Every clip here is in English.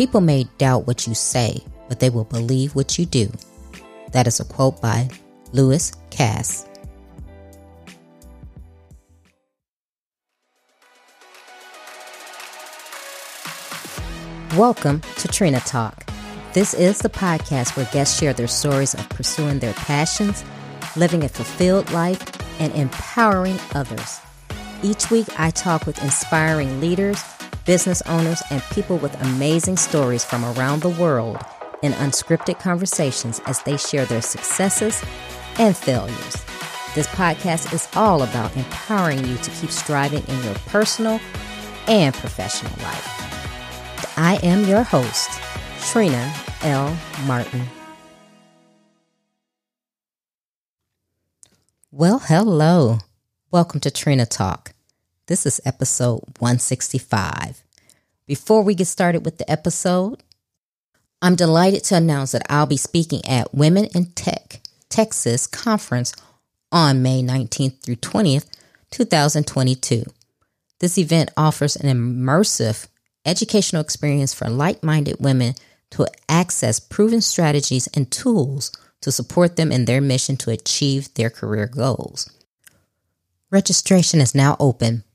People may doubt what you say, but they will believe what you do. That is a quote by Lewis Cass. Welcome to Trina Talk. This is the podcast where guests share their stories of pursuing their passions, living a fulfilled life, and empowering others. Each week, I talk with inspiring leaders, business owners, and people with amazing stories from around the world in unscripted conversations as they share their successes and failures. This podcast is all about empowering you to keep striving in your personal and professional life. I am your host, Trina L. Martin. Well, hello. Welcome to Trina Talk. This is episode 165. Before we get started with the episode, I'm delighted to announce that I'll be speaking at Women in Tech Texas Conference on May 19th through 20th, 2022. This event offers an immersive educational experience for like minded women to access proven strategies and tools to support them in their mission to achieve their career goals. Registration is now open.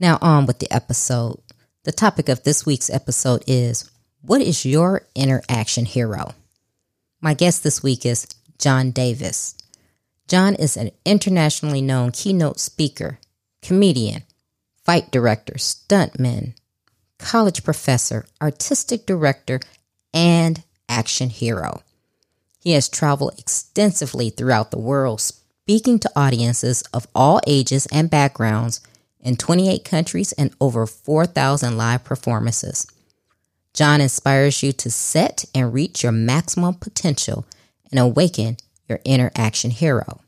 Now, on with the episode. The topic of this week's episode is What is your inner action hero? My guest this week is John Davis. John is an internationally known keynote speaker, comedian, fight director, stuntman, college professor, artistic director, and action hero. He has traveled extensively throughout the world, speaking to audiences of all ages and backgrounds in 28 countries and over 4,000 live performances. John inspires you to set and reach your maximum potential and awaken your inner action hero.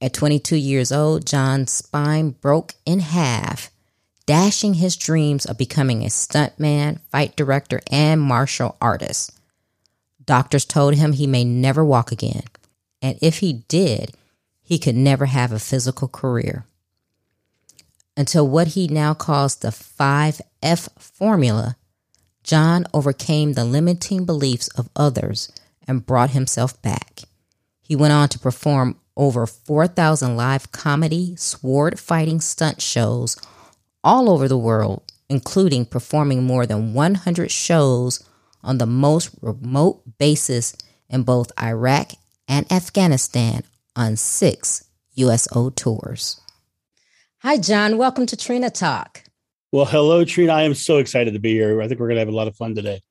At 22 years old, John's spine broke in half, dashing his dreams of becoming a stuntman, fight director, and martial artist. Doctors told him he may never walk again, and if he did, he could never have a physical career. Until what he now calls the 5F formula John overcame the limiting beliefs of others and brought himself back. He went on to perform over 4,000 live comedy, sword fighting stunt shows all over the world, including performing more than 100 shows on the most remote bases in both Iraq and Afghanistan on six USO tours. Hi, John. Welcome to Trina Talk. Well, hello, Trina. I am so excited to be here. I think we're going to have a lot of fun today.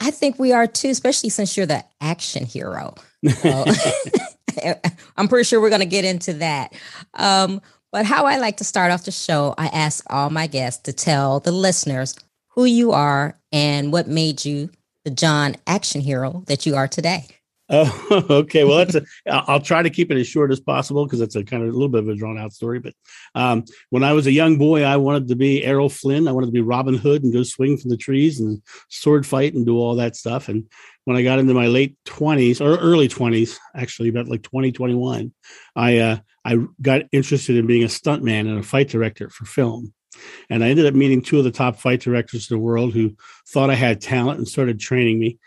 I think we are too, especially since you're the action hero. I'm pretty sure we're going to get into that. Um, but how I like to start off the show, I ask all my guests to tell the listeners who you are and what made you the John action hero that you are today. Oh, okay. Well, that's a, I'll try to keep it as short as possible because it's a kind of a little bit of a drawn out story. But um, when I was a young boy, I wanted to be Errol Flynn. I wanted to be Robin Hood and go swing from the trees and sword fight and do all that stuff. And when I got into my late twenties or early twenties, actually about like 2021, I, uh, I got interested in being a stuntman and a fight director for film. And I ended up meeting two of the top fight directors in the world who thought I had talent and started training me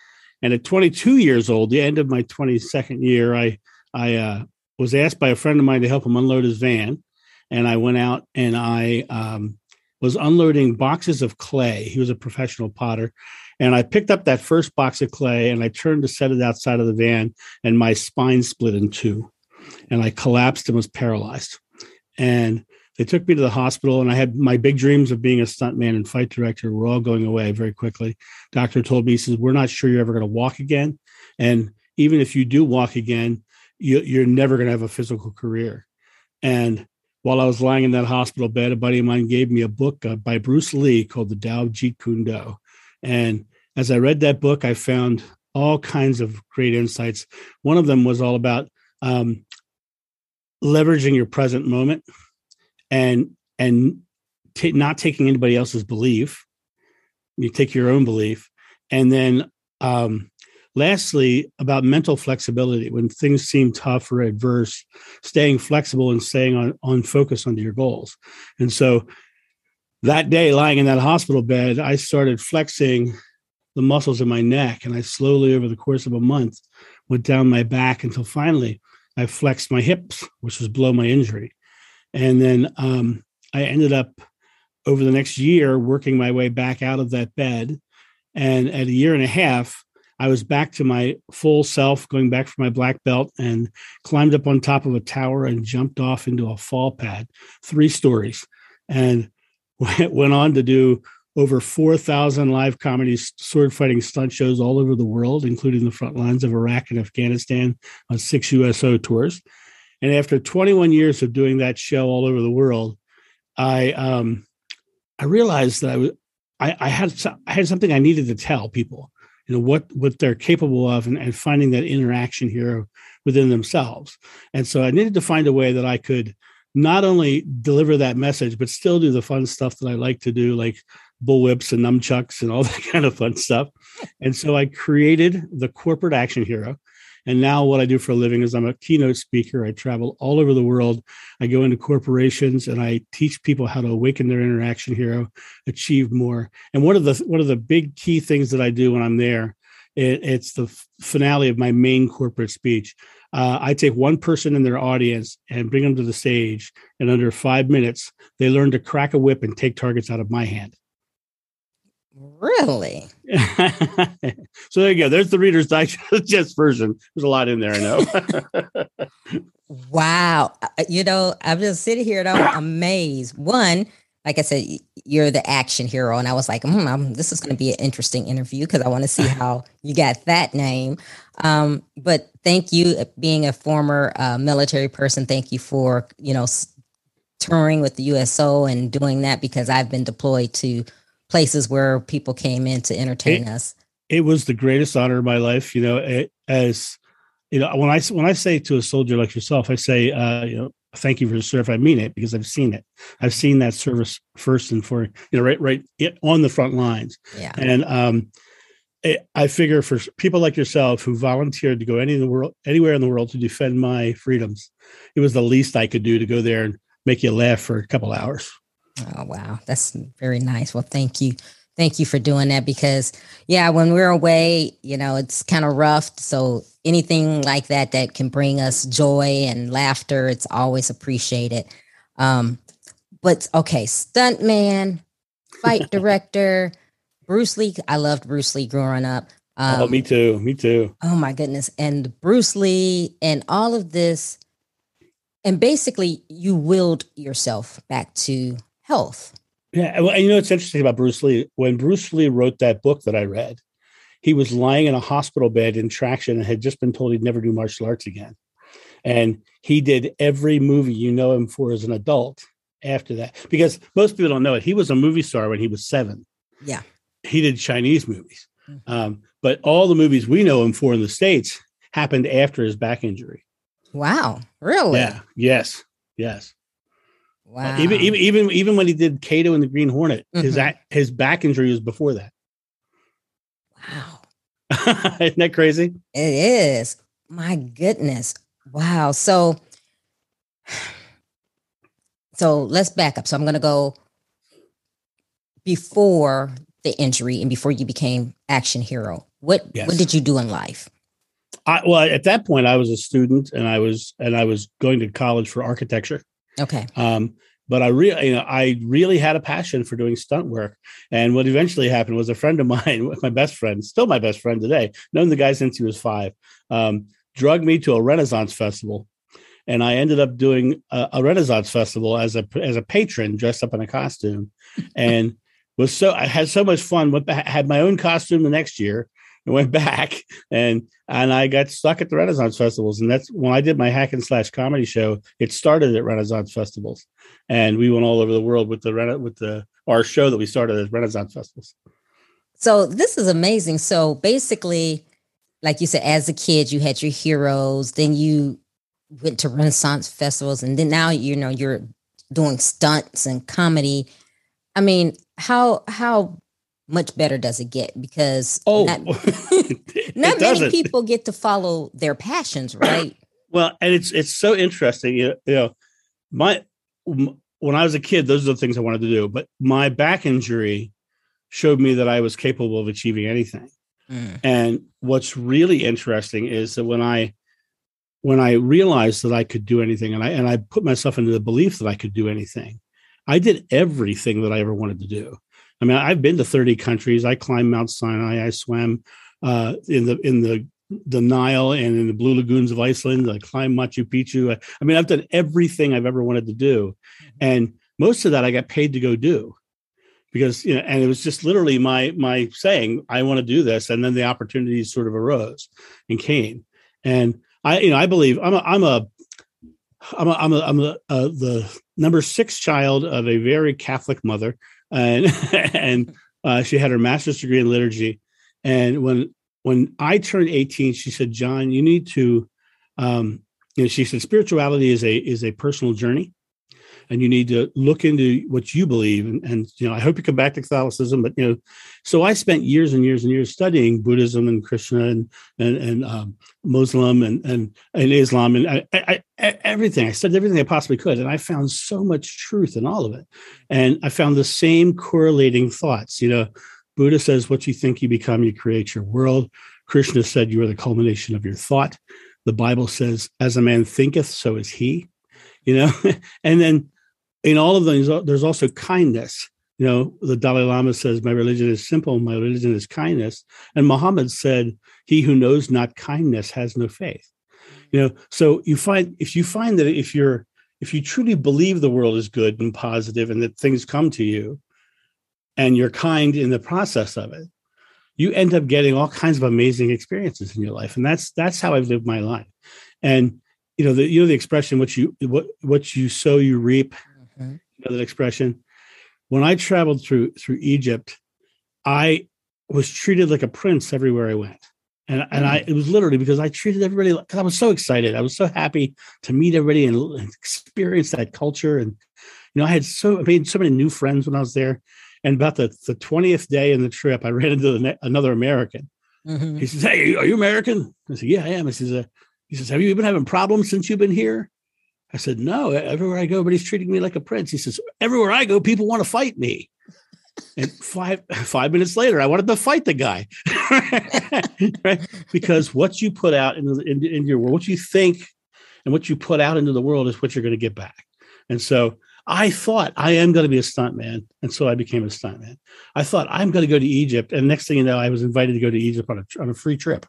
and at 22 years old, the end of my 22nd year, I I uh, was asked by a friend of mine to help him unload his van, and I went out and I um, was unloading boxes of clay. He was a professional potter, and I picked up that first box of clay and I turned to set it outside of the van, and my spine split in two, and I collapsed and was paralyzed. And they took me to the hospital, and I had my big dreams of being a stuntman and fight director were all going away very quickly. Doctor told me, he says, We're not sure you're ever going to walk again. And even if you do walk again, you, are never going to have a physical career. And while I was lying in that hospital bed, a buddy of mine gave me a book uh, by Bruce Lee called The Tao Jeet Kune. And as I read that book, I found all kinds of great insights. One of them was all about um, leveraging your present moment and and t- not taking anybody else's belief. You take your own belief, and then um, lastly, about mental flexibility when things seem tough or adverse, staying flexible and staying on on focus onto your goals. And so that day, lying in that hospital bed, I started flexing the muscles in my neck, and I slowly, over the course of a month, went down my back until finally I flexed my hips, which was below my injury. And then um, I ended up over the next year working my way back out of that bed. And at a year and a half, I was back to my full self, going back for my black belt, and climbed up on top of a tower and jumped off into a fall pad, three stories, and went on to do over 4,000 live comedy sword fighting stunt shows all over the world, including the front lines of Iraq and Afghanistan on six USO tours. And after 21 years of doing that show all over the world, I um, I realized that I was I, I had I had something I needed to tell people, you know what what they're capable of, and, and finding that interaction here within themselves. And so I needed to find a way that I could not only deliver that message, but still do the fun stuff that I like to do, like bullwhips and nunchucks and all that kind of fun stuff. And so I created the corporate action hero. And now what I do for a living is I'm a keynote speaker. I travel all over the world. I go into corporations and I teach people how to awaken their inner action hero, achieve more. And one of the one of the big key things that I do when I'm there, it, it's the finale of my main corporate speech. Uh, I take one person in their audience and bring them to the stage, and under five minutes, they learn to crack a whip and take targets out of my hand. Really? so there you go. There's the Reader's Digest version. There's a lot in there, I know. wow. Uh, uh, you know, I'm just sitting here and I'm amazed. One, like I said, you're the action hero. And I was like, mm, this is going to be an interesting interview because I want to see how you got that name. Um, but thank you, uh, being a former uh, military person. Thank you for, you know, touring with the USO and doing that because I've been deployed to places where people came in to entertain it, us. It was the greatest honor of my life. You know, it, as you know, when I when I say to a soldier like yourself, I say, uh, you know, thank you for the service. I mean it because I've seen it. I've seen that service first and for you know, right, right on the front lines. Yeah, and um, it, I figure for people like yourself who volunteered to go any in the world, anywhere in the world to defend my freedoms, it was the least I could do to go there and make you laugh for a couple hours. Oh wow, that's very nice. Well, thank you. Thank you for doing that because yeah, when we're away, you know, it's kind of rough. So anything like that that can bring us joy and laughter, it's always appreciated. Um, but okay, stuntman, fight director, Bruce Lee. I loved Bruce Lee growing up. Um, oh, me too. Me too. Oh my goodness. And Bruce Lee and all of this. And basically, you willed yourself back to health. Yeah, well, you know it's interesting about Bruce Lee? When Bruce Lee wrote that book that I read, he was lying in a hospital bed in traction and had just been told he'd never do martial arts again. And he did every movie you know him for as an adult after that. Because most people don't know it. He was a movie star when he was seven. Yeah. He did Chinese movies. Mm-hmm. Um, but all the movies we know him for in the States happened after his back injury. Wow. Really? Yeah. Yes. Yes. Wow. even even even even when he did Kato and the Green Hornet, mm-hmm. his his back injury was before that. Wow. Isn't that crazy? It is. My goodness. Wow. So so let's back up. So I'm going to go before the injury and before you became action hero. What yes. what did you do in life? I, well, at that point, I was a student and I was and I was going to college for architecture. Okay. Um, but I really, you know, I really had a passion for doing stunt work. And what eventually happened was a friend of mine, my best friend, still my best friend today, known the guy since he was five, um, drugged me to a Renaissance festival. And I ended up doing a, a Renaissance festival as a as a patron, dressed up in a costume, and was so I had so much fun. With had my own costume the next year, I went back and and I got stuck at the Renaissance festivals. And that's when I did my hack and slash comedy show. It started at Renaissance festivals, and we went all over the world with the with the our show that we started at Renaissance festivals. So this is amazing. So basically, like you said, as a kid, you had your heroes. Then you went to Renaissance festivals, and then now you know you're doing stunts and comedy. I mean, how how much better does it get? Because oh, not, not many people get to follow their passions, right? well, and it's it's so interesting. You know, my when I was a kid, those are the things I wanted to do. But my back injury showed me that I was capable of achieving anything. Mm. And what's really interesting is that when I when I realized that I could do anything and I and I put myself into the belief that I could do anything, I did everything that I ever wanted to do. I mean, I've been to 30 countries. I climbed Mount Sinai. I swam uh, in the in the the Nile and in the blue lagoons of Iceland. I climbed Machu Picchu. I, I mean, I've done everything I've ever wanted to do, mm-hmm. and most of that I got paid to go do because you know, and it was just literally my my saying I want to do this, and then the opportunities sort of arose and came, and I, you know, I believe I'm a, I'm a, I'm a, I'm a, I'm a, uh, the number six child of a very Catholic mother, and and uh, she had her master's degree in liturgy, and when when I turned 18, she said, John, you need to, um, you know, she said, spirituality is a is a personal journey, and you need to look into what you believe. And, and, you know, I hope you come back to Catholicism, but you know, so I spent years and years and years studying Buddhism and Krishna and and, and um, Muslim and, and and Islam and I, I, I, everything. I studied everything I possibly could, and I found so much truth in all of it. And I found the same correlating thoughts. You know, Buddha says, "What you think, you become. You create your world." Krishna said, "You are the culmination of your thought." The Bible says, "As a man thinketh, so is he." You know, and then in all of these, uh, there's also kindness. You know, the Dalai Lama says, My religion is simple, my religion is kindness. And Muhammad said, He who knows not kindness has no faith. You know, so you find if you find that if you're if you truly believe the world is good and positive and that things come to you and you're kind in the process of it, you end up getting all kinds of amazing experiences in your life. And that's that's how I've lived my life. And you know, the you know the expression what you what what you sow you reap Mm-hmm. You know that expression. When I traveled through through Egypt, I was treated like a prince everywhere I went. And, and I mm. it was literally because I treated everybody because I was so excited. I was so happy to meet everybody and, and experience that culture. And you know, I had so I made so many new friends when I was there. And about the the twentieth day in the trip, I ran into the, another American. Mm-hmm. He says, "Hey, are you American?" I said, "Yeah, I am." He says, uh, "He says, have you been having problems since you've been here?" I said, No, everywhere I go, everybody's treating me like a prince. He says, Everywhere I go, people want to fight me. And five five minutes later, I wanted to fight the guy, right? Because what you put out into your world, what you think, and what you put out into the world is what you're going to get back. And so I thought I am going to be a stuntman, and so I became a stuntman. I thought I'm going to go to Egypt, and next thing you know, I was invited to go to Egypt on a on a free trip.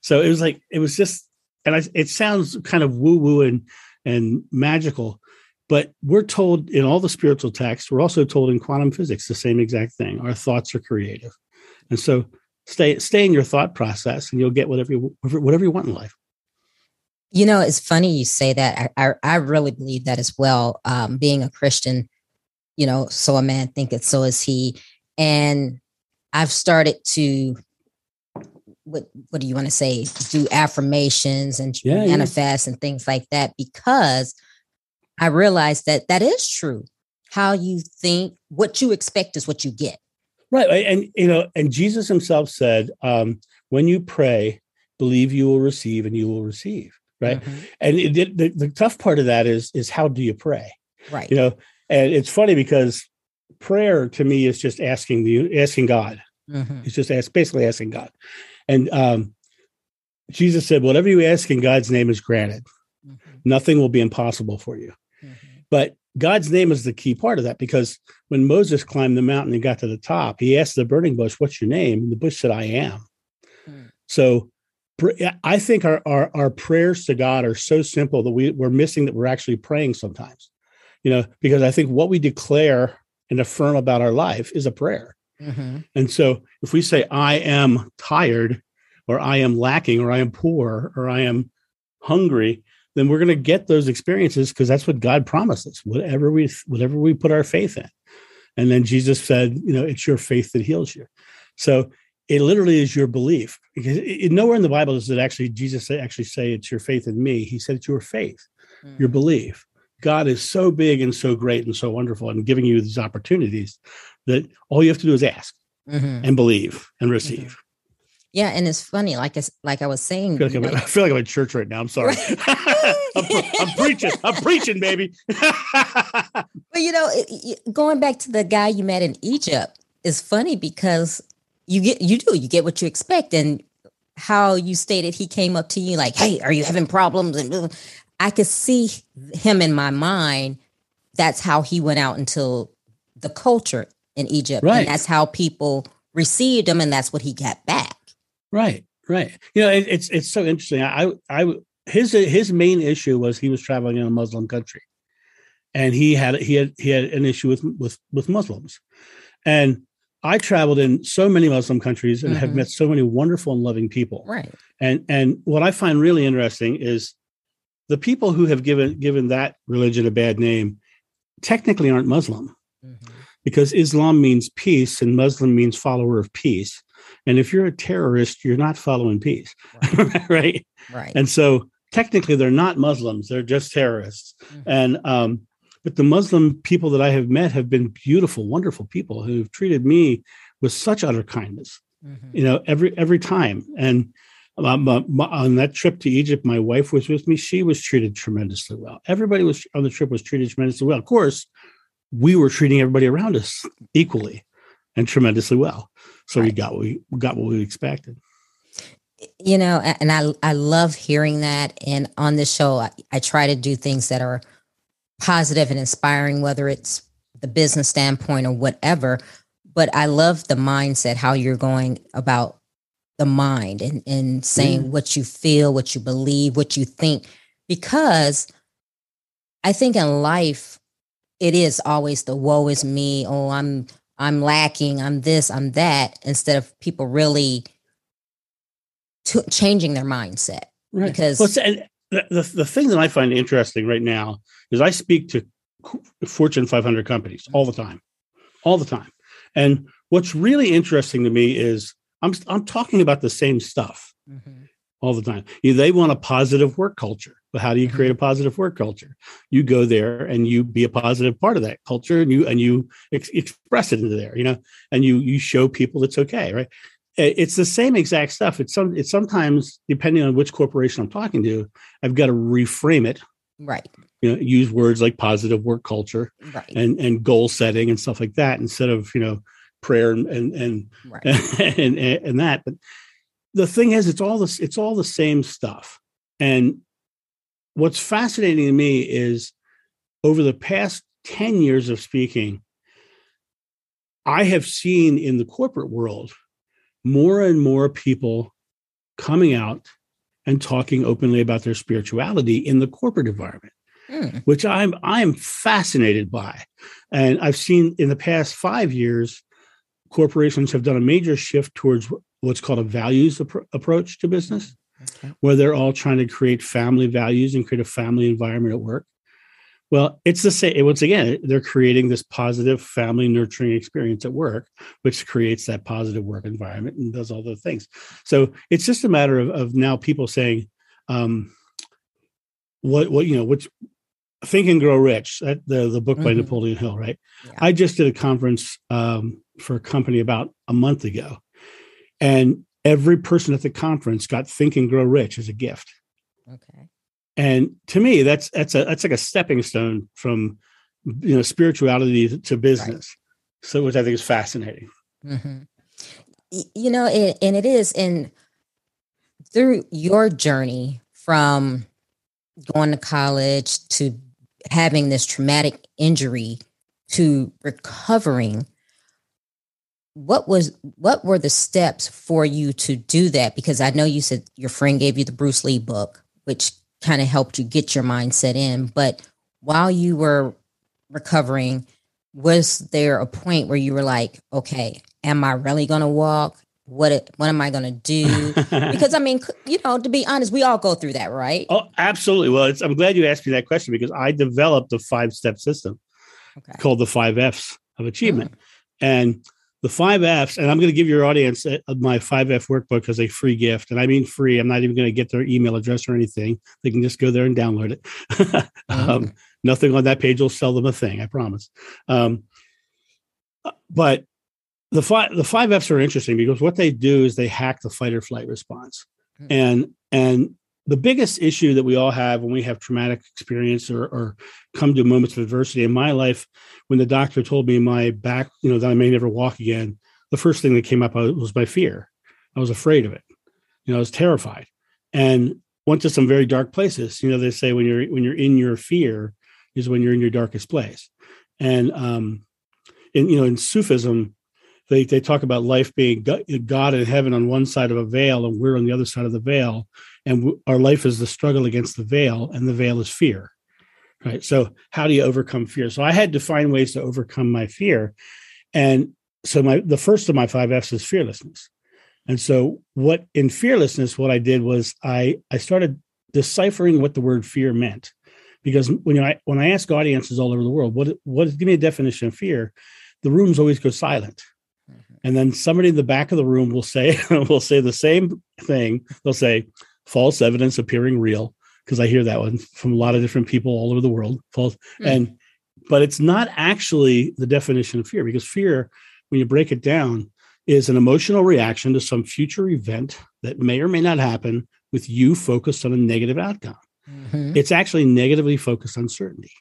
So it was like it was just, and I, it sounds kind of woo woo and and magical. But we're told in all the spiritual texts, we're also told in quantum physics the same exact thing. Our thoughts are creative. And so stay stay in your thought process and you'll get whatever you, whatever you want in life. You know, it's funny you say that. I, I, I really believe that as well. Um, being a Christian, you know, so a man thinketh, so is he. And I've started to what what do you want to say? Do affirmations and yeah, manifest yeah. and things like that because i realized that that is true. How you think what you expect is what you get. Right and you know and jesus himself said um, when you pray believe you will receive and you will receive right? Mm-hmm. and it, the, the tough part of that is is how do you pray? Right. You know and it's funny because prayer to me is just asking the asking god. Mm-hmm. it's just ask, basically asking god and um, Jesus said, Whatever you ask in God's name is granted. Mm-hmm. Nothing will be impossible for you. Mm-hmm. But God's name is the key part of that because when Moses climbed the mountain and got to the top, he asked the burning bush, What's your name? And the bush said, I am. Mm-hmm. So I think our, our, our prayers to God are so simple that we, we're missing that we're actually praying sometimes. You know, because I think what we declare and affirm about our life is a prayer. Mm-hmm. And so if we say, I am tired, or I am lacking, or I am poor, or I am hungry, then we're going to get those experiences because that's what God promises. Whatever we whatever we put our faith in. And then Jesus said, you know, it's your faith that heals you. So it literally is your belief. Because it, nowhere in the Bible does it actually Jesus actually say it's your faith in me. He said it's your faith, mm. your belief. God is so big and so great and so wonderful and giving you these opportunities that all you have to do is ask mm-hmm. and believe and mm-hmm. receive. Mm-hmm. Yeah, and it's funny, like I, like I was saying. I feel like, I'm, I feel like I'm in church right now. I'm sorry. I'm, I'm, preaching. I'm preaching, baby. but you know, going back to the guy you met in Egypt is funny because you get you do you get what you expect, and how you stated he came up to you like, "Hey, are you having problems?" And I could see him in my mind. That's how he went out into the culture in Egypt, right. and that's how people received him, and that's what he got back. Right, right. You know, it, it's it's so interesting. I I his his main issue was he was traveling in a Muslim country, and he had he had he had an issue with with with Muslims, and I traveled in so many Muslim countries and mm-hmm. have met so many wonderful and loving people. Right. And and what I find really interesting is the people who have given given that religion a bad name technically aren't Muslim. Mm-hmm. Because Islam means peace and Muslim means follower of peace. And if you're a terrorist, you're not following peace. Right. right? Right. And so technically they're not Muslims, they're just terrorists. Mm-hmm. And um, but the Muslim people that I have met have been beautiful, wonderful people who've treated me with such utter kindness. Mm-hmm. You know, every every time. And um, on that trip to Egypt, my wife was with me. She was treated tremendously well. Everybody was on the trip was treated tremendously well. Of course, we were treating everybody around us equally and tremendously well. So right. we got what we got what we expected. You know, and I I love hearing that. And on this show, I, I try to do things that are positive and inspiring, whether it's the business standpoint or whatever. But I love the mindset, how you're going about the mind and, and saying mm. what you feel, what you believe, what you think, because I think in life, it is always the woe is me. Oh, I'm I'm lacking. I'm this. I'm that. Instead of people really t- changing their mindset. Right. Because well, the, the the thing that I find interesting right now is I speak to Fortune 500 companies all the time, all the time. And what's really interesting to me is I'm I'm talking about the same stuff mm-hmm. All the time. You, they want a positive work culture, but how do you mm-hmm. create a positive work culture? You go there and you be a positive part of that culture, and you and you ex- express it into there, you know, and you you show people it's okay, right? It's the same exact stuff. It's some. It's sometimes depending on which corporation I'm talking to, I've got to reframe it right you know use words like positive work culture right. and and goal setting and stuff like that instead of you know prayer and and and, right. and, and, and that but the thing is it's all this it's all the same stuff and what's fascinating to me is over the past 10 years of speaking i have seen in the corporate world more and more people coming out and talking openly about their spirituality in the corporate environment, mm. which I'm I'm fascinated by. And I've seen in the past five years, corporations have done a major shift towards what's called a values ap- approach to business, okay. where they're all trying to create family values and create a family environment at work. Well, it's the same. Once again, they're creating this positive family nurturing experience at work, which creates that positive work environment and does all the things. So it's just a matter of, of now people saying, um, what, what, you know, which Think and Grow Rich, that, the, the book mm-hmm. by Napoleon Hill, right? Yeah. I just did a conference um, for a company about a month ago. And every person at the conference got Think and Grow Rich as a gift. Okay. And to me, that's that's a that's like a stepping stone from you know spirituality to business. Right. So, which I think is fascinating. Mm-hmm. You know, it, and it is in through your journey from going to college to having this traumatic injury to recovering what was what were the steps for you to do that because i know you said your friend gave you the bruce lee book which kind of helped you get your mindset in. But while you were recovering, was there a point where you were like, okay, am I really going to walk? What what am I going to do? Because I mean, you know, to be honest, we all go through that, right? Oh, absolutely. Well, I'm glad you asked me that question because I developed a five step system okay. called the five F's of achievement. Mm. And the five F's, and I'm going to give your audience uh, my five F workbook as a free gift. And I mean free. I'm not even going to get their email address or anything. They can just go there and download it. mm-hmm. um, nothing on that page will sell them a thing. I promise. Um, uh, but the five the five F's are interesting because what they do is they hack the fight or flight response. Mm-hmm. And and the biggest issue that we all have when we have traumatic experience or, or come to moments of adversity in my life, when the doctor told me my back, you know, that I may never walk again, the first thing that came up was my fear. I was afraid of it. You know, I was terrified and went to some very dark places. You know, they say when you're when you're in your fear is when you're in your darkest place. And um, in you know, in Sufism, they they talk about life being God in heaven on one side of a veil, and we're on the other side of the veil, and our life is the struggle against the veil, and the veil is fear. Right. So how do you overcome fear? So I had to find ways to overcome my fear, and so my the first of my five F's is fearlessness. And so what in fearlessness, what I did was I I started deciphering what the word fear meant, because when you when I ask audiences all over the world, what what give me a definition of fear, the rooms always go silent mm-hmm. and then somebody in the back of the room will say will say the same thing they'll say false evidence appearing real because I hear that one from a lot of different people all over the world. False mm. and but it's not actually the definition of fear because fear, when you break it down, is an emotional reaction to some future event that may or may not happen with you focused on a negative outcome. Mm-hmm. It's actually negatively focused on certainty,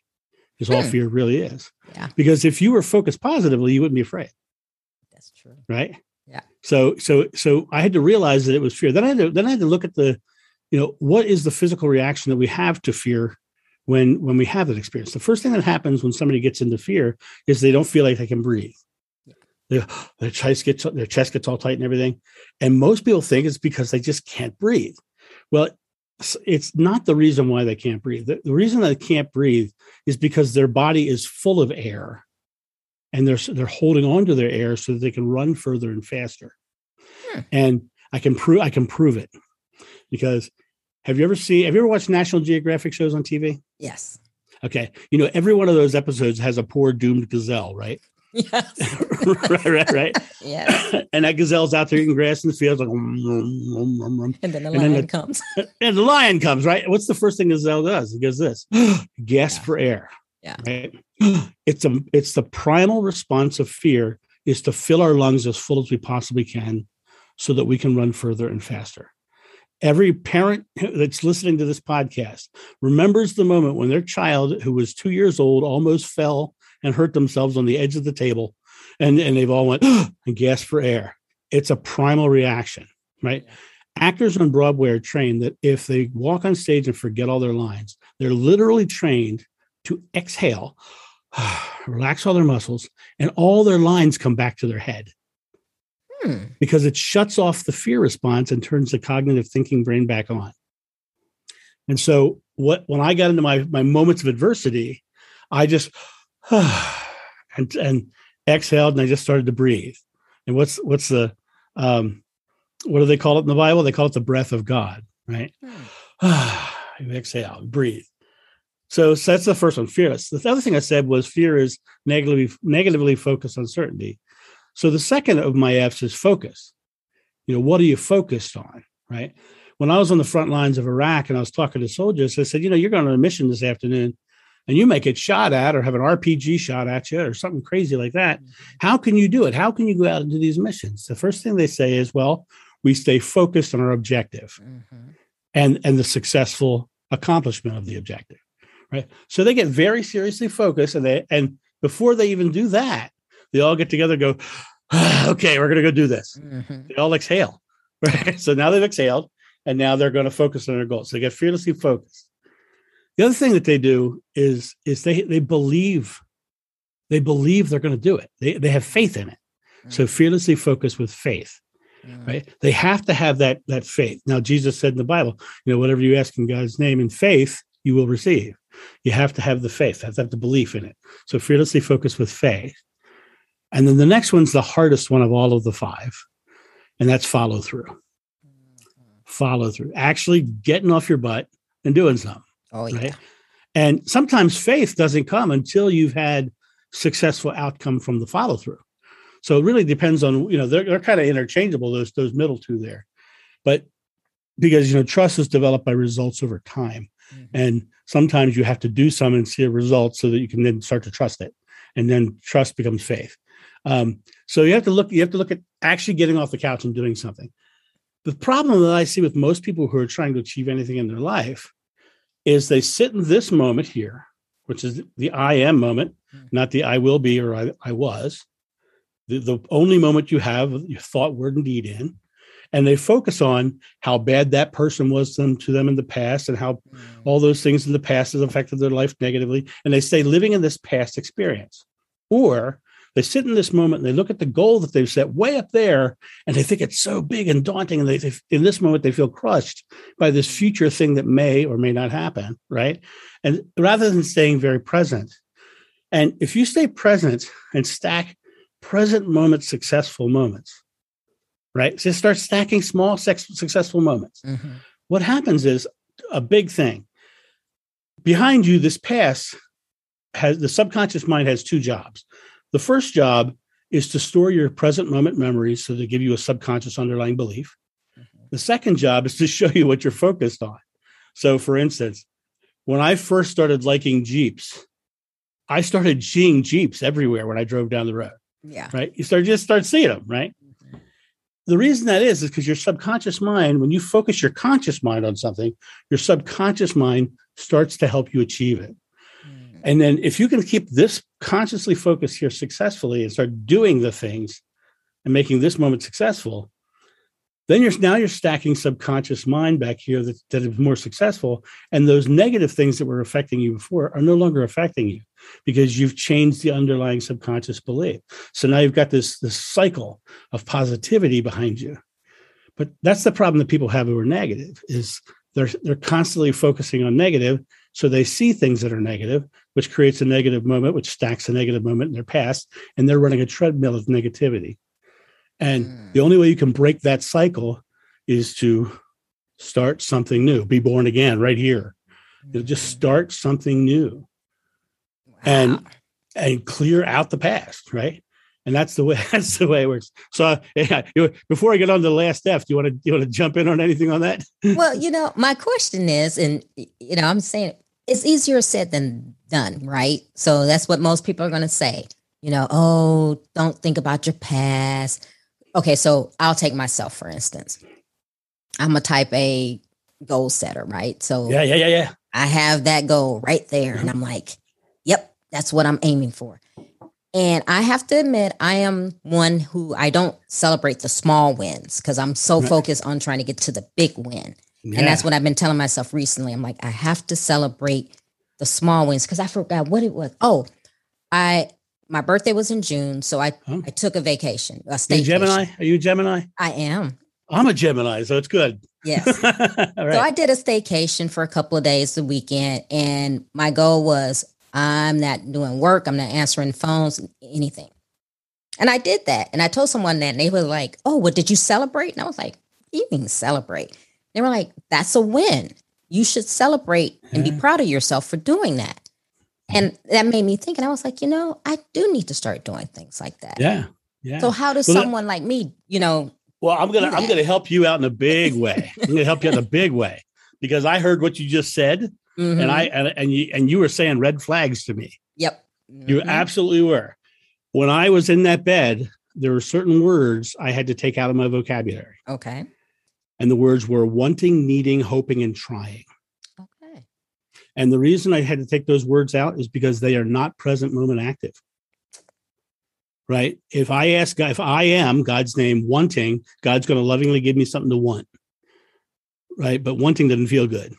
is all hmm. fear really is. Yeah. Because if you were focused positively, you wouldn't be afraid. That's true. Right. Yeah. So so so I had to realize that it was fear. Then I had to then I had to look at the you know what is the physical reaction that we have to fear when when we have that experience? The first thing that happens when somebody gets into fear is they don't feel like they can breathe. They, their chest gets their chest gets all tight and everything. And most people think it's because they just can't breathe. Well it's not the reason why they can't breathe. The, the reason they can't breathe is because their body is full of air. And they're they're holding on to their air so that they can run further and faster. Hmm. and i can prove i can prove it because have you ever seen have you ever watched National Geographic shows on TV? Yes. Okay. You know, every one of those episodes has a poor doomed gazelle, right? Yes. right, right, right. Yes. And that gazelle's out there eating grass in the fields, like, um, um, um, and then the and lion then the, comes. and the lion comes, right? What's the first thing gazelle does? It goes this gasp yeah. for air. Yeah. Right. It's a it's the primal response of fear is to fill our lungs as full as we possibly can so that we can run further and faster every parent that's listening to this podcast remembers the moment when their child who was two years old almost fell and hurt themselves on the edge of the table and, and they've all went and gasped for air. It's a primal reaction right? Actors on broadway are trained that if they walk on stage and forget all their lines they're literally trained to exhale relax all their muscles and all their lines come back to their head Hmm. because it shuts off the fear response and turns the cognitive thinking brain back on. And so, what when I got into my my moments of adversity, I just and and exhaled and I just started to breathe. And what's what's the um, what do they call it in the Bible? They call it the breath of God, right? Hmm. you exhale, breathe. So, so that's the first one, fearless. The other thing I said was fear is negatively negatively focused uncertainty. So the second of my F's is focus. You know, what are you focused on? Right. When I was on the front lines of Iraq and I was talking to soldiers, I said, you know, you're going on a mission this afternoon and you may get shot at or have an RPG shot at you or something crazy like that. Mm-hmm. How can you do it? How can you go out and do these missions? The first thing they say is, well, we stay focused on our objective mm-hmm. and, and the successful accomplishment of the objective. Right. So they get very seriously focused and they and before they even do that, they all get together go, okay, we're going to go do this. Mm-hmm. They all exhale. Right. So now they've exhaled and now they're going to focus on their goals. So they get fearlessly focused. The other thing that they do is, is they, they believe, they believe they're going to do it. They, they have faith in it. Mm-hmm. So fearlessly focused with faith. Mm-hmm. Right. They have to have that, that faith. Now, Jesus said in the Bible, you know, whatever you ask in God's name in faith, you will receive. You have to have the faith, have to have the belief in it. So fearlessly focus with faith. And then the next one's the hardest one of all of the five, and that's follow through. Follow through, actually getting off your butt and doing something. Oh, yeah. Right? And sometimes faith doesn't come until you've had successful outcome from the follow through. So it really depends on, you know, they're, they're kind of interchangeable, those, those middle two there. But because, you know, trust is developed by results over time. Mm-hmm. And sometimes you have to do some and see a result so that you can then start to trust it. And then trust becomes faith. Um, so you have to look, you have to look at actually getting off the couch and doing something. The problem that I see with most people who are trying to achieve anything in their life is they sit in this moment here, which is the I am moment, mm-hmm. not the I will be or I, I was the, the only moment you have your thought, word, and deed in. And they focus on how bad that person was to them, to them in the past and how mm. all those things in the past has affected their life negatively. And they stay living in this past experience. Or they sit in this moment and they look at the goal that they've set way up there and they think it's so big and daunting. And they, they, in this moment, they feel crushed by this future thing that may or may not happen. Right. And rather than staying very present, and if you stay present and stack present moment successful moments, right? Just start stacking small sex, successful moments. Mm-hmm. What happens is a big thing. Behind you, this past has the subconscious mind has two jobs. The first job is to store your present moment memories so they give you a subconscious underlying belief. Mm-hmm. The second job is to show you what you're focused on. So, for instance, when I first started liking Jeeps, I started seeing Jeeps everywhere when I drove down the road. Yeah. Right. You start just start seeing them, right? The reason that is is because your subconscious mind, when you focus your conscious mind on something, your subconscious mind starts to help you achieve it. Mm. And then if you can keep this consciously focused here successfully and start doing the things and making this moment successful, then you're now you're stacking subconscious mind back here that, that is more successful and those negative things that were affecting you before are no longer affecting you because you've changed the underlying subconscious belief. So now you've got this this cycle of positivity behind you. But that's the problem that people have who are negative is they're they're constantly focusing on negative so they see things that are negative which creates a negative moment which stacks a negative moment in their past and they're running a treadmill of negativity and mm. the only way you can break that cycle is to start something new, be born again right here. Mm. just start something new. Wow. And and clear out the past, right? And that's the way that's the way it works. So yeah, before I get on to the last F, do you want to do you want to jump in on anything on that? well, you know, my question is, and you know, I'm saying it's easier said than done, right? So that's what most people are going to say. You know, oh, don't think about your past okay, so I'll take myself for instance. I'm a type A goal setter, right? So yeah, yeah, yeah, yeah. I have that goal right there, and mm-hmm. I'm like, yep, that's what I'm aiming for. And I have to admit, I am one who I don't celebrate the small wins because I'm so right. focused on trying to get to the big win. Yeah. And that's what I've been telling myself recently. I'm like, I have to celebrate the small wins because I forgot what it was. Oh, I my birthday was in June, so I, huh? I took a vacation. A staycation. Gemini? Are you Gemini? I am. I'm a Gemini, so it's good. Yes. right. So I did a staycation for a couple of days the weekend, and my goal was I'm not doing work, I'm not answering phones, anything. And I did that. And I told someone that, and they were like, Oh, what did you celebrate? And I was like, You mean celebrate? They were like, That's a win. You should celebrate and be proud of yourself for doing that. And that made me think, and I was like, you know, I do need to start doing things like that. Yeah. Yeah. So how does well, someone that, like me, you know? Well, I'm gonna I'm gonna help you out in a big way. I'm gonna help you out in a big way because I heard what you just said, mm-hmm. and I and, and you and you were saying red flags to me. Yep. Mm-hmm. You absolutely were. When I was in that bed, there were certain words I had to take out of my vocabulary. Okay. And the words were wanting, needing, hoping, and trying. And the reason I had to take those words out is because they are not present moment active. Right? If I ask God, if I am God's name wanting, God's going to lovingly give me something to want. Right? But wanting doesn't feel good.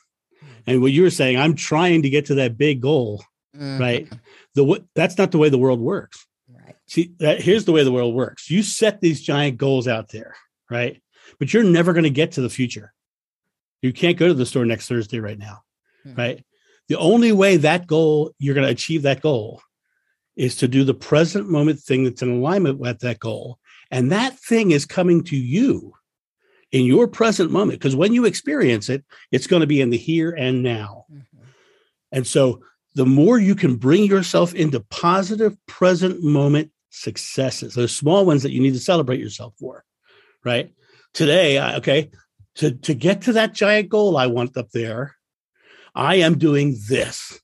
And what you were saying, I'm trying to get to that big goal. Mm-hmm. Right? The that's not the way the world works. Right. See, that, here's the way the world works. You set these giant goals out there, right? But you're never going to get to the future. You can't go to the store next Thursday right now, mm-hmm. right? The only way that goal, you're going to achieve that goal, is to do the present moment thing that's in alignment with that goal. And that thing is coming to you in your present moment. Because when you experience it, it's going to be in the here and now. Mm-hmm. And so the more you can bring yourself into positive present moment successes, those small ones that you need to celebrate yourself for, right? Today, okay, to, to get to that giant goal I want up there, I am doing this.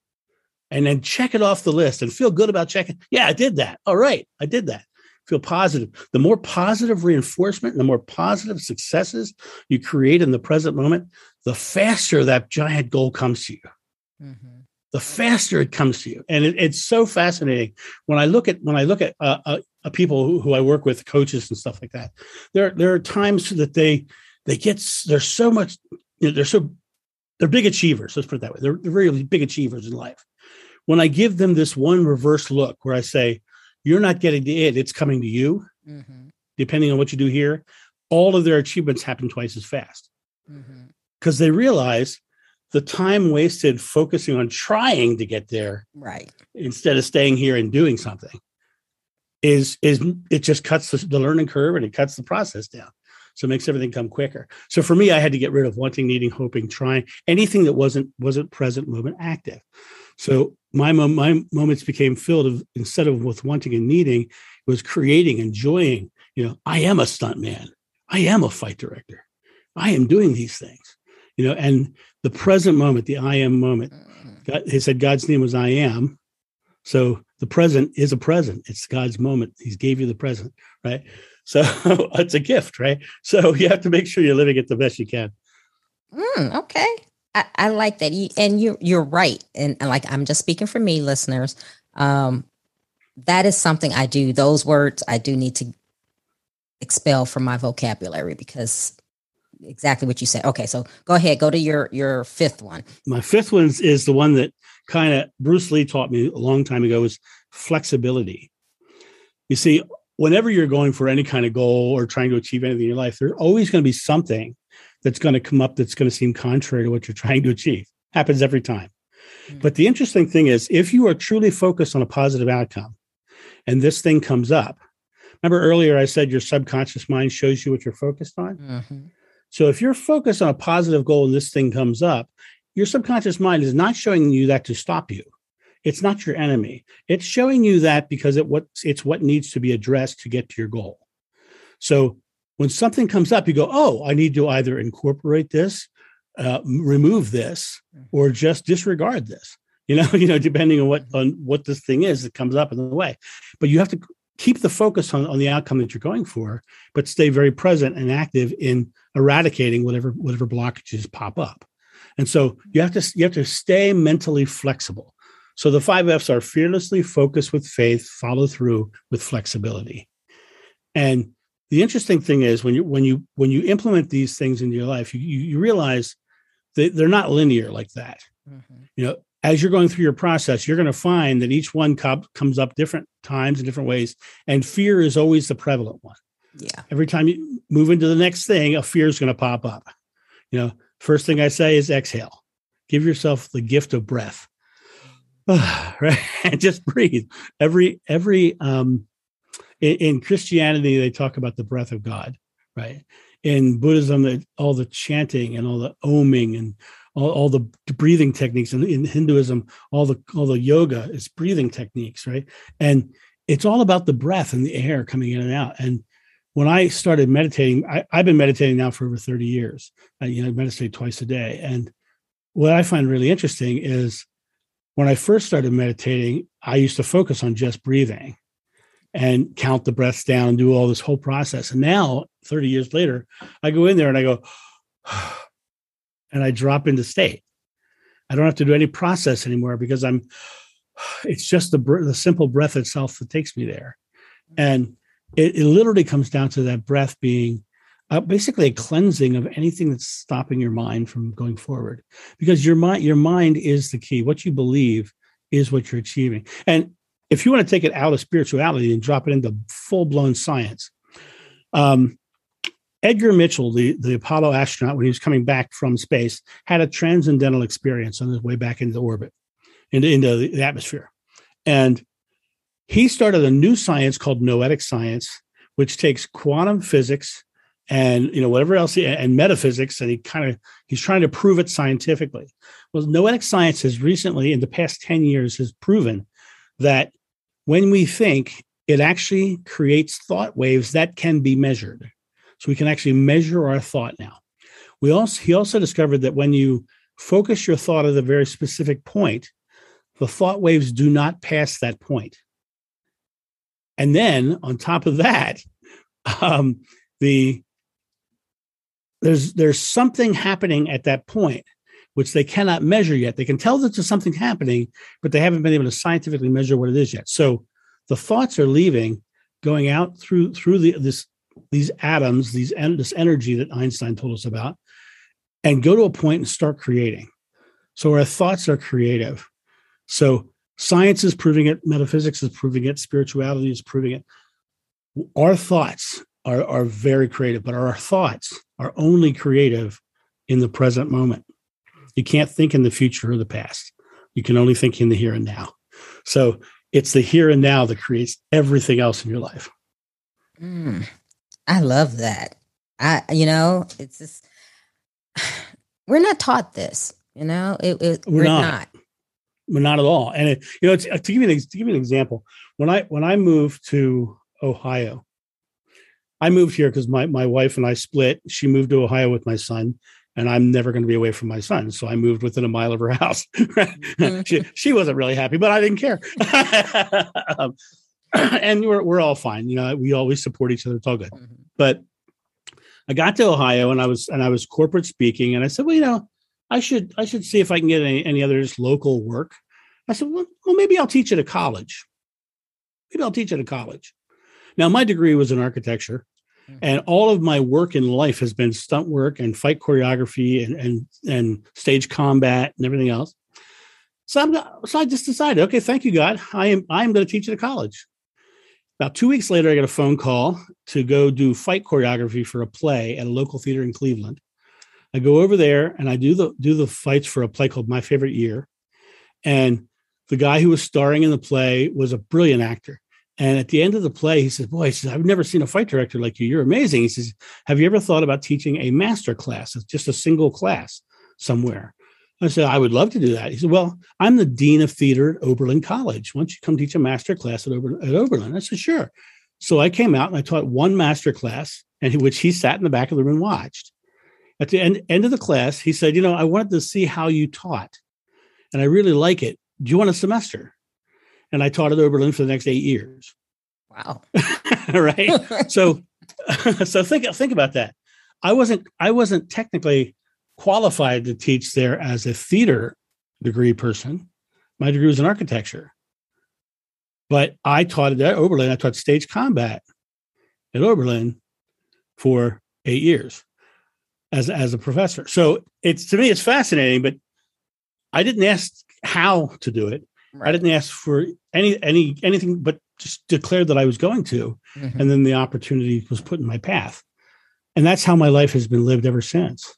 And then check it off the list and feel good about checking. Yeah, I did that. All right, I did that. Feel positive. The more positive reinforcement and the more positive successes you create in the present moment, the faster that giant goal comes to you. Mm-hmm the faster it comes to you. And it, it's so fascinating when I look at when I look at uh, uh, uh, people who, who, I work with, coaches and stuff like that. There there are times that they they get they're so much you know, they're so they're big achievers. Let's put it that way. They're, they're really big achievers in life. When I give them this one reverse look where I say, "You're not getting to it; it's coming to you," mm-hmm. depending on what you do here, all of their achievements happen twice as fast because mm-hmm. they realize the time wasted focusing on trying to get there right instead of staying here and doing something is is it just cuts the, the, learning curve and it cuts the process down so it makes everything come quicker. So for me i had to get rid of wanting needing hoping trying anything that wasn't wasn't present moment active. So my my moments became filled of instead of with wanting and needing it was creating enjoying you know i am a stunt man i am a fight director. I am doing these things you know and the present moment the i am moment mm-hmm. God, he said god's name was i am. So the present is a present. It's god's moment. He's gave you the present right so it's a gift right? So you have to make sure you're living it the best you can. Mm, okay. I, I, like that. And you you're right. And, and like i'm just speaking for me listeners. Um that is something i do. Those words i do need to expel from my vocabulary because exactly what you said. Okay, so go ahead, go to your your fifth one. My fifth one is the one that kind of Bruce Lee taught me a long time ago is flexibility. You see, whenever you're going for any kind of goal or trying to achieve anything in your life, there's always going to be something that's going to come up that's going to seem contrary to what you're trying to achieve. Happens every time. Mm-hmm. But the interesting thing is, if you are truly focused on a positive outcome and this thing comes up, remember earlier I said your subconscious mind shows you what you're focused on? Mm-hmm. So if you're focused on a positive goal and this thing comes up, your subconscious mind is not showing you that to stop you. It's not your enemy. It's showing you that because it what it's what needs to be addressed to get to your goal. So when something comes up, you go, "Oh, I need to either incorporate this, uh, remove this, or just disregard this." You know, you know, depending on what on what this thing is that comes up in the way. But you have to keep the focus on, on the outcome that you're going for, but stay very present and active in eradicating whatever whatever blockages pop up. And so you have to you have to stay mentally flexible. So the five F's are fearlessly focus with faith, follow through with flexibility. And the interesting thing is when you when you when you implement these things into your life, you, you realize that they're not linear like that. Mm-hmm. You know, as you're going through your process, you're going to find that each one comes up different times in different ways, and fear is always the prevalent one. Yeah. Every time you move into the next thing, a fear is going to pop up. You know, first thing I say is exhale. Give yourself the gift of breath. right? and just breathe. Every every um in, in, Christianity they talk about the breath of God, right? In Buddhism, all the chanting and all the oming and all, all the breathing techniques and in hinduism all the all the yoga is breathing techniques right and it's all about the breath and the air coming in and out and when i started meditating I, have been meditating now for over 30 years I, you know meditate twice a day and what i find really interesting is when i first started meditating i used to focus on just breathing and count the breaths down and do all this whole process and now 30 years later i go in there and i go and I drop into state. I don't have to do any process anymore because I'm. It's just the the simple breath itself that takes me there, and it, it literally comes down to that breath being uh, basically a cleansing of anything that's stopping your mind from going forward. Because your mind, your mind is the key. What you believe is what you're achieving. And if you want to take it out of spirituality and drop it into full blown science, um, Edgar Mitchell, the, the Apollo astronaut, when he was coming back from space, had a transcendental experience on his way back into orbit. into, into the atmosphere. And he started a new science called noetic science, which takes quantum physics and you know whatever else he, and metaphysics and he kind of he's trying to prove it scientifically. Well noetic science has recently in the past 10 years has proven that when we think it actually creates thought waves that can be measured. So we can actually measure our thought now. We also he also discovered that when you focus your thought at a very specific point the thought waves do not pass that point. point. And then on top of that um, the there's there's something happening at that point which they cannot measure yet. They can tell that there's something happening, but they haven't been able to scientifically measure what it is yet. So the thoughts are leaving, going out through through the, this these atoms, these this energy that Einstein told us about, and go to a point and start creating. So our thoughts are creative. So science is proving it, metaphysics is proving it, spirituality is proving it. Our thoughts are, are very creative, but our thoughts are only creative in the present moment. You can't think in the future or the past. You can only think in the here and now. So it's the here and now that creates everything else in your life. Mm, I love that. I, you know, it's just, we're not taught this, you know, it, it, we're, we're not. not. We're not at all. And it, you know, to give you an, to give you an example, when I, when I moved to Ohio, I moved here because my, my wife and I split. She moved to Ohio with my son, and I'm never going to be away from my son. So I moved within a mile of her house. Mm-hmm. she, she wasn't really happy, but I didn't care. um, and we're, we're all fine. You know, we always support each other. It's all good. Mm-hmm. But I got to Ohio and I was, and I was corporate speaking. And I said, well, you know, I should, I should see if I can get any, any other local work. I said, well, well, maybe I'll teach at a college. Maybe I'll teach at a college. Now, my degree was in architecture, mm-hmm. and all of my work in life has been stunt work and fight choreography and and and stage combat and everything else. So I'm so I just decided, okay, thank you, God. I am I am going to teach at a college. About two weeks later, I got a phone call to go do fight choreography for a play at a local theater in Cleveland. I go over there and I do the do the fights for a play called My Favorite Year, and the guy who was starring in the play was a brilliant actor. And at the end of the play, he says, Boy, he says, I've never seen a fight director like you. You're amazing. He says, Have you ever thought about teaching a master class? Just a single class somewhere. I said, I would love to do that. He said, Well, I'm the dean of theater at Oberlin College. Why don't you come teach a master class at, Ober- at Oberlin? I said, Sure. So I came out and I taught one master class, and he, which he sat in the back of the room and watched. At the end, end of the class, he said, You know, I wanted to see how you taught, and I really like it. Do you want a semester? And I taught at Oberlin for the next eight years. Wow. right. so, so think think about that. I wasn't I wasn't technically qualified to teach there as a theater degree person. My degree was in architecture, but I taught at Oberlin. I taught stage combat at Oberlin for eight years as as a professor. So it's to me it's fascinating, but I didn't ask how to do it. Right. I didn't ask for any any anything, but just declared that I was going to, mm-hmm. and then the opportunity was put in my path, and that's how my life has been lived ever since.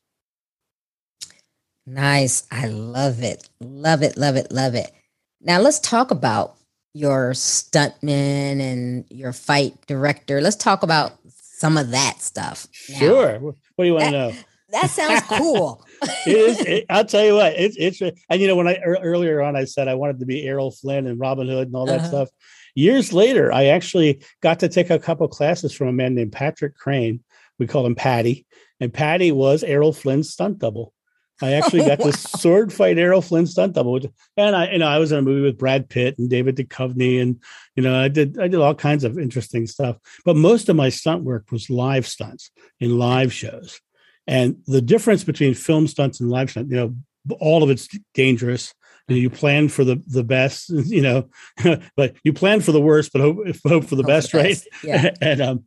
Nice, I love it, love it, love it, love it. Now let's talk about your stuntman and your fight director. Let's talk about some of that stuff. Now. Sure. What do you want to know? That sounds cool. it is. It, I'll tell you what. It's it's and you know when I earlier on I said I wanted to be Errol Flynn and Robin Hood and all that uh-huh. stuff. Years later, I actually got to take a couple classes from a man named Patrick Crean. We called him Paddy, and Paddy was Errol Flynn's stunt double. I actually got wow. to sword fight Errol Flynn stunt double, and I, you know, I was in a movie with Brad Pitt and David Duchovny, and you know, I did, I did all kinds of interesting stuff. But most of my stunt work was live stunts in live shows. And the difference between film stunts and live stunts, you know, all of it's dangerous. You, plan for the the best, you know, but you plan for the worst, but hope, hope for the hope best, the best. right? Yeah. and um,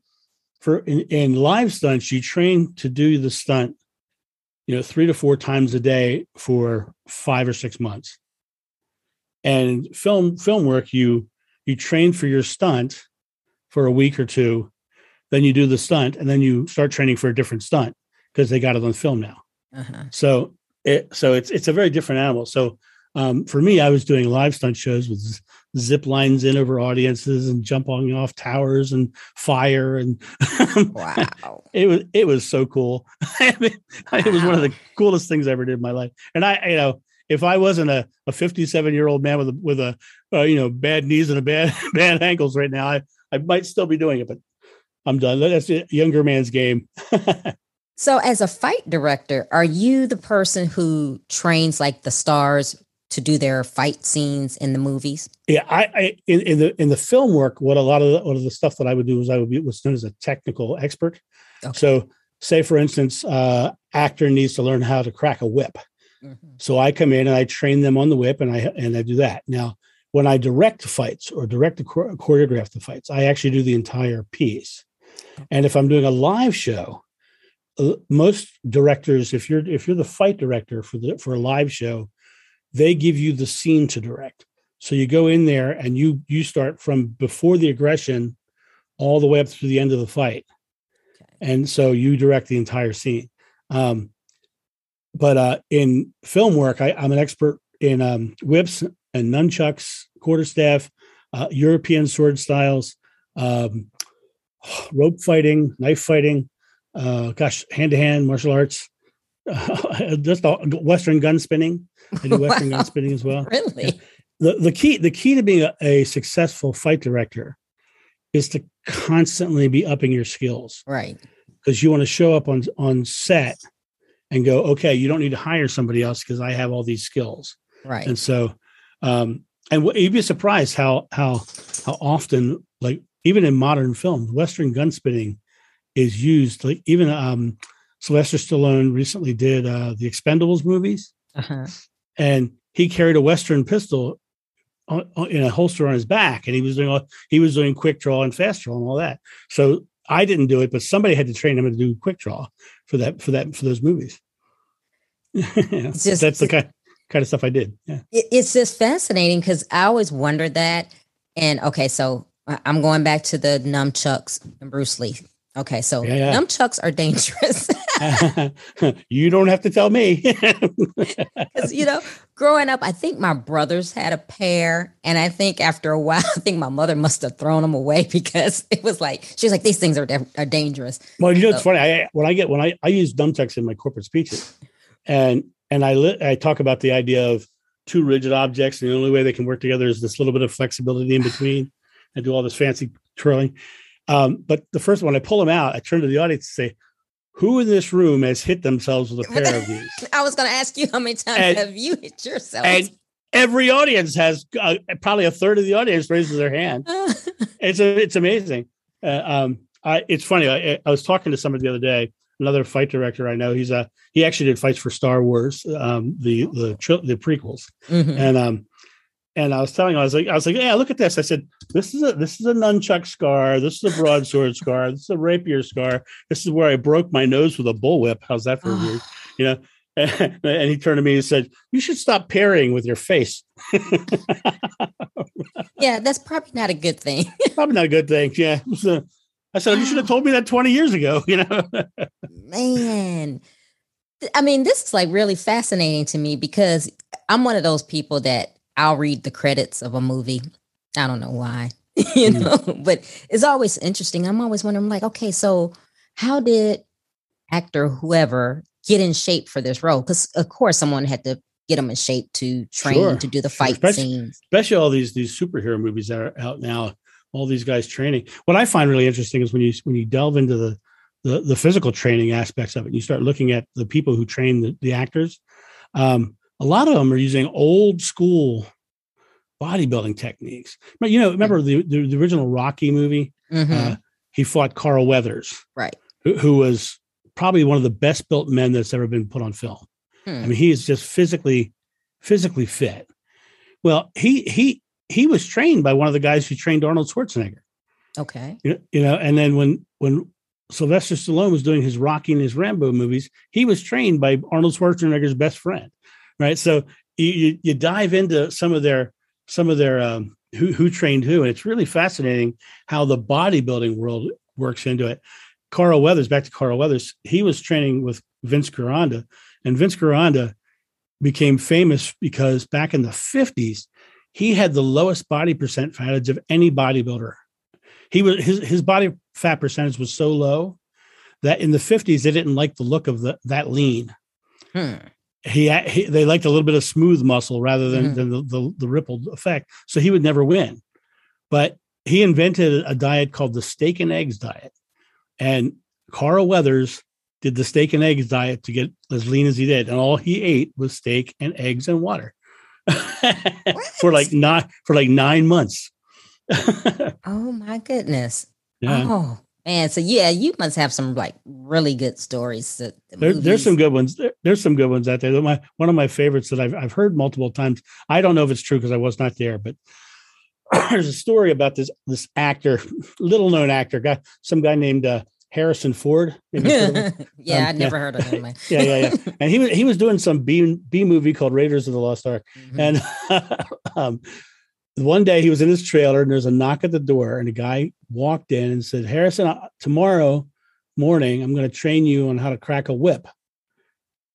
for in, in live stunts, you train to do the stunt, you know, three to four times a day for five or six months. And film film work, you you train for your stunt for a week or two, then you do the stunt, and then you start training for a different stunt because they got it on film now. Uh-huh. So it so it's it's a very different animal. So um, for me, I was doing live stunt shows with zip lines in over audiences and jumping off towers and fire and wow it was it was so cool I mean, wow. it was one of the coolest things i ever did in my life and i you know if i wasn't a, a 57 year old man with a with a uh, you know bad knees and a bad bad ankles right now i i might still be doing it but i'm done that's a younger man's game so as a fight director are you the person who trains like the stars to do their fight scenes in the movies? Yeah, I, I in, in, the in the film work, what a lot of the, what of the stuff that I would do is I would be what's known as a technical expert. Okay. So, say for instance, uh, actor needs to learn how to crack a whip. Mm-hmm. So I come in and I train them on the whip, and I and I do that. Now, when I direct fights or direct the choreograph the fights, I actually do the entire piece. And if I'm doing a live show, most directors, if you're if you're the fight director for the for a live show, they give you the scene to direct. So you go in there and you you start from before the aggression all the way up to the end of the fight. Okay. And so you direct the entire scene. Um, but uh, in film work, I, am an expert in um, whips and nunchucks, quarterstaff, uh, European sword styles, um, rope fighting, knife fighting, uh, gosh, hand to hand martial arts, just Western gun spinning. I do Western wow. gun spinning as well. Really? Yeah. The, the key the key to being a, a, successful fight director is to constantly be upping your skills. Right. Because you want to show up on on set and go, okay, you don't need to hire somebody else because I have all these skills. Right. And so, um, and you'd be surprised how how how often, like even in modern films, Western gun spinning is used. Like even um, Sylvester Stallone recently did uh, the Expendables movies, uh-huh. and he carried a Western pistol on, on, in a holster on his back, and he was doing all, he was doing quick draw and fast draw and all that. So I didn't do it, but somebody had to train him to do quick draw for that for that for those movies. yeah, just, that's the kind kind of stuff I did. Yeah, it's just fascinating because I always wondered that. And okay, so I'm going back to the nunchucks and Bruce Lee. Okay, so yeah, yeah. nunchucks are dangerous. you don't have to tell me. Because, you know, growing up, I think my brothers had a pair. And I think after a while, I think my mother must have thrown them away because it was like, she was like, these things are, are dangerous. Well, you know, so, it's funny. I, when I get, when I, I use nunchucks in my corporate speeches and, and I, li- I talk about the idea of two rigid objects. And the only way they can work together is this little bit of flexibility in between and do all this fancy twirling. Um, but the first one, I pull them out, I turn to the audience and say, who in this room has hit themselves with a pair of these? I was going to ask you how many times and, have you hit yourself? And every audience has uh, probably a third of the audience raises their hand. it's a, it's amazing. Uh, um, I, it's funny. I, I, was talking to somebody the other day, another fight director I know. He's a he actually did fights for Star Wars, um, the the the prequels, mm-hmm. and um, and I was telling him, I was like, I was like, yeah, look at this. I said, this is a this is a nunchuck scar. This is a broadsword scar. This is a rapier scar. This is where I broke my nose with a bullwhip. How's that for weird? You know. And, and he turned to me and said, "You should stop parrying with your face." yeah, that's probably not a good thing. probably not a good thing. Yeah. So I said, "You should have told me that twenty years ago." You know. Man, I mean, this is like really fascinating to me because I'm one of those people that I'll read the credits of a movie. I don't know why, you mm. know, but it's always interesting. I'm always wondering, like, okay, so how did actor whoever get in shape for this role? Because of course, someone had to get them in shape to train sure. to do the fight especially, scenes. Especially all these these superhero movies that are out now. All these guys training. What I find really interesting is when you when you delve into the the, the physical training aspects of it. You start looking at the people who train the, the actors. Um, a lot of them are using old school bodybuilding techniques. But you know, remember the the, the original Rocky movie? Mm-hmm. Uh, he fought Carl Weathers, right? Who, who, was probably one of the best built men that's ever been put on film. Hmm. I mean, he is just physically physically fit. Well, he he he was trained by one of the guys who trained Arnold Schwarzenegger. Okay. You know, you know and then when when Sylvester Stallone was doing his Rocky and his Rambo movies, he was trained by Arnold Schwarzenegger's best friend right? So you, you dive into some of their some of their um, who who trained who, and it's really fascinating how the bodybuilding world works into it. Carl Weathers, back to Carl Weathers, he was training with Vince Gironda, and Vince Gironda became famous because back in the 50s, he had the lowest body percent percentage of any bodybuilder. He was his his body fat percentage was so low that in the 50s they didn't like the look of the, that lean. Hmm. He, he, they liked a little bit of smooth muscle rather than, mm-hmm. than the, the, the rippled effect. So he would never win. But he invented a diet called the steak and eggs diet. And Carl Weathers did the steak and eggs diet to get as lean as he did. And all he ate was steak and eggs and water for like not for like nine months. oh my goodness. Yeah. Oh man. So yeah, you must have some like really good stories. The there, there's some good ones. There, there's some good ones out there. My one of my favorites that I've I've heard multiple times. I don't know if it's true because I was not there, but there's a story about this this actor, little known actor, guy, some guy named uh, Harrison Ford. yeah, um, I never yeah. heard of him. yeah, yeah, yeah. And he was he was doing some B B movie called Raiders of the Lost Ark, mm-hmm. and um, one day he was in his trailer and there's a knock at the door, and a guy walked in and said, "Harrison, uh, tomorrow morning I'm going to train you on how to crack a whip."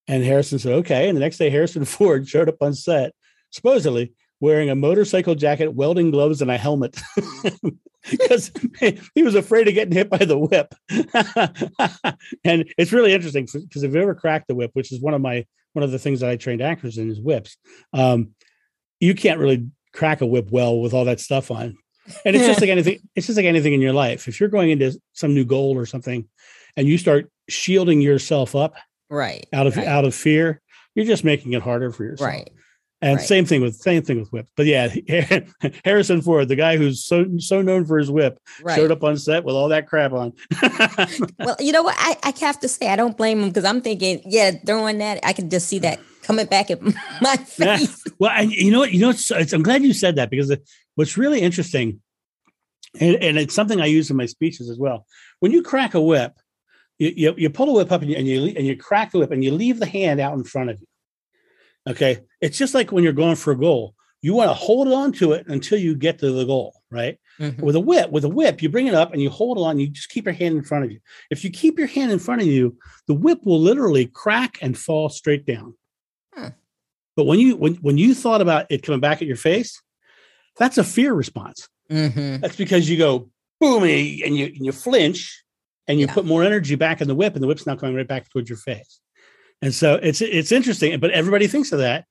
And Harrison said, "Okay." And the next day, Harrison Ford showed up on set, supposedly wearing a motorcycle jacket, welding gloves, and a helmet because he was afraid of getting hit by the whip. and it's really interesting because if you ever cracked the whip, which is one of my one of the things that I trained actors in is whips, um, you can't really crack a whip well with all that stuff on. And it's just like anything. It's just like anything in your life. If you're going into some new goal or something, and you start shielding yourself up, right, out of right. out of fear, you're just making it harder for yourself. Right. And right. same thing with same thing with whip. But yeah, Harrison Ford, the guy who's so so known for his whip, right. showed up on set with all that crap on. well, you know what? I, I have to say I don't blame him because I'm thinking, yeah, throwing that, I can just see that coming back at my face. Yeah. Well, I, you know what? You know, it's, it's, I'm glad you said that because what's really interesting, and, and, it's something I use in my speeches as well. When you crack a whip, you, you, you pull a whip up and you, and you and you crack the whip and you leave the hand out in front of you Okay. It's just like when you're going for a goal, you want to hold on to it until you get to the goal, right? Mm-hmm. With a whip, with a whip, you bring it up and you hold on, you just keep your hand in front of you. If you keep your hand in front of you, the whip will literally crack and fall straight down. But when you when when you thought about it coming back at your face, that's a fear response. Mm-hmm. That's because you go boom and you and you flinch and you yeah. put more energy back in the whip, and the whip's now coming right back towards your face. And so it's it's interesting, but everybody thinks of that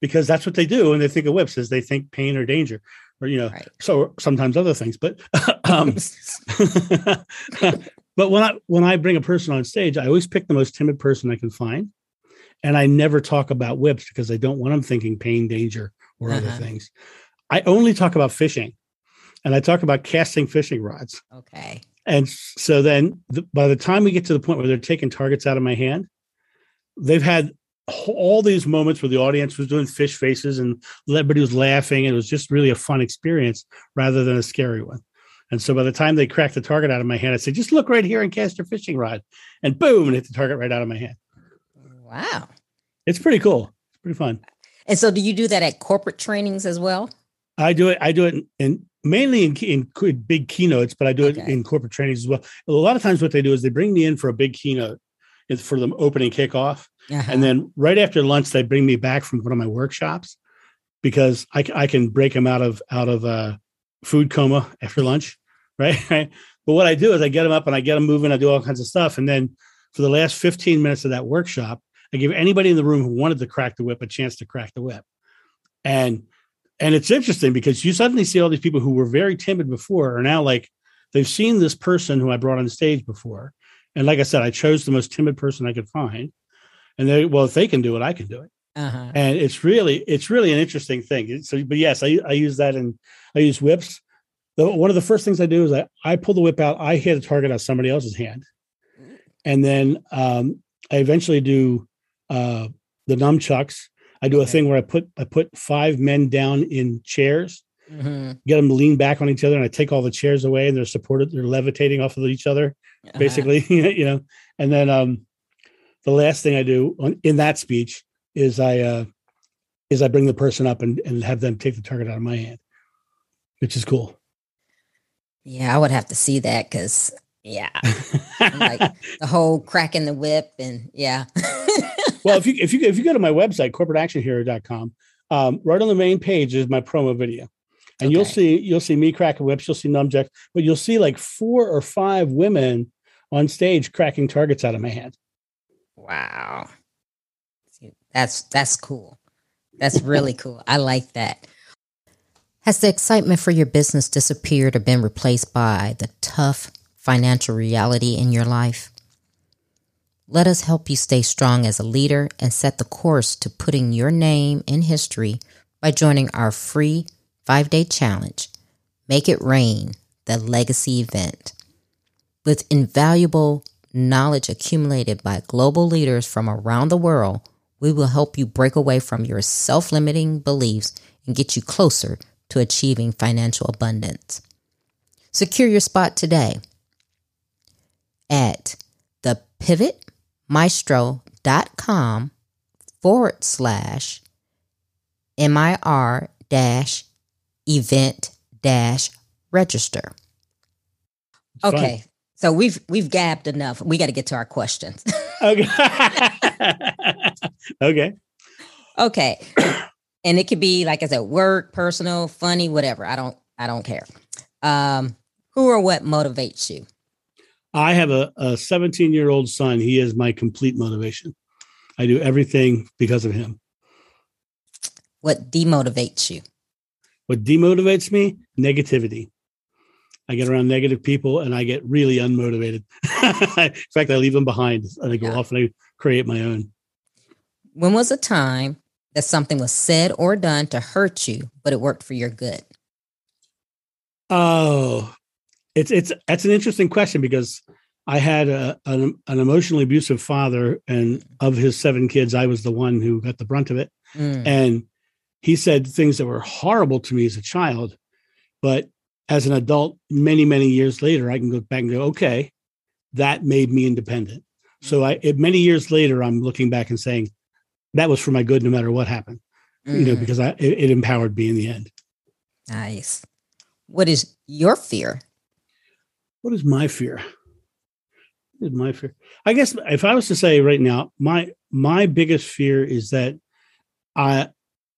because that's what they do when they think of whips is they think pain or danger or you know right. so sometimes other things but um, but when i when i bring a person on stage i always pick the most timid person i can find and i never talk about whips because i don't want them thinking pain danger or uh-huh. other things. I only talk about fishing and i talk about casting fishing rods. Okay. And so then the, by the time we get to the point where they're taking targets out of my hand they've had all these moments where the audience was doing fish faces and everybody was laughing and it was just really a fun experience rather than a scary one. And so by the time they cracked the target out of my hand i said just look right here and cast your fishing rod. And boom and hit the target right out of my hand wow it's pretty cool it's pretty fun and so do you do that at corporate trainings as well i do it i do it in, in mainly in, in, big keynotes but i do okay. it in corporate trainings as well a lot of times what they do is they bring me in for a big keynote for the opening kickoff. Uh-huh. And then right after lunch, they bring me back from one of my workshops because I, I can break them out of out of uh, food coma after lunch, Right. right? but what I do is I get them up and I get them moving. I do all kinds of stuff, and then for the last 15 minutes of that workshop, I give anybody in the room who wanted to crack the whip a chance to crack the whip. And and it's interesting because you suddenly see all these people who were very timid before are now like they've seen this person who I brought on stage before and like I said, I chose the most timid person I could find. And they, well, if they can do it, I can do it. Uh-huh. And it's really, it's really an interesting thing. So, but yes, I, I use that and I use whips. The, one of the first things I do is I, I pull the whip out. I hit a target on somebody else's hand. And then um, I eventually do uh, the nunchucks. I do a thing where I put I put five men down in chairs, mm-hmm. get them to lean back on each other, and I take all the chairs away, and they're supported, they're levitating off of each other, uh-huh. basically, you know. And then um, the last thing I do on, in that speech is I uh, is I bring the person up and, and have them take the target out of my hand, which is cool. Yeah, I would have to see that because yeah, like the whole cracking the whip and yeah. well, if you if you if you go to my website corporateactionhero.com, um, right on the main page is my promo video, and okay. you'll see you'll see me cracking whips, you'll see nunchucks, but you'll see like four or five women on stage cracking targets out of my hand. Wow, that's that's cool. That's really cool. I like that. Has the excitement for your business disappeared or been replaced by the tough financial reality in your life? Let us help you stay strong as a leader and set the course to putting your name in history by joining our free five day challenge, Make It Rain, the legacy event. With invaluable knowledge accumulated by global leaders from around the world, we will help you break away from your self limiting beliefs and get you closer to achieving financial abundance. Secure your spot today at the pivotmaestro.com forward slash MIR dash event dash register. Okay. So we've we've gabbed enough. We got to get to our questions. okay. okay. Okay. and it could be like I said, work, personal, funny, whatever. I don't I don't care. Um, who or what motivates you? I have a, a 17 year old son. He is my complete motivation. I do everything because of him. What demotivates you? What demotivates me? Negativity. I get around negative people and I get really unmotivated. In fact, I leave them behind and I go yeah. off and I create my own. When was a time that something was said or done to hurt you, but it worked for your good? Oh, it's it's that's an interesting question because I had a, an, an emotionally abusive father, and of his seven kids, I was the one who got the brunt of it. Mm. And he said things that were horrible to me as a child, but as an adult, many many years later, I can go back and go, okay, that made me independent. So I, it, many years later, I'm looking back and saying that was for my good, no matter what happened. Mm. You know, mm. because I it, it empowered me in the end. Nice. What is your fear? What is my fear? What is my fear? I guess if I was to say right now, my my biggest fear is that I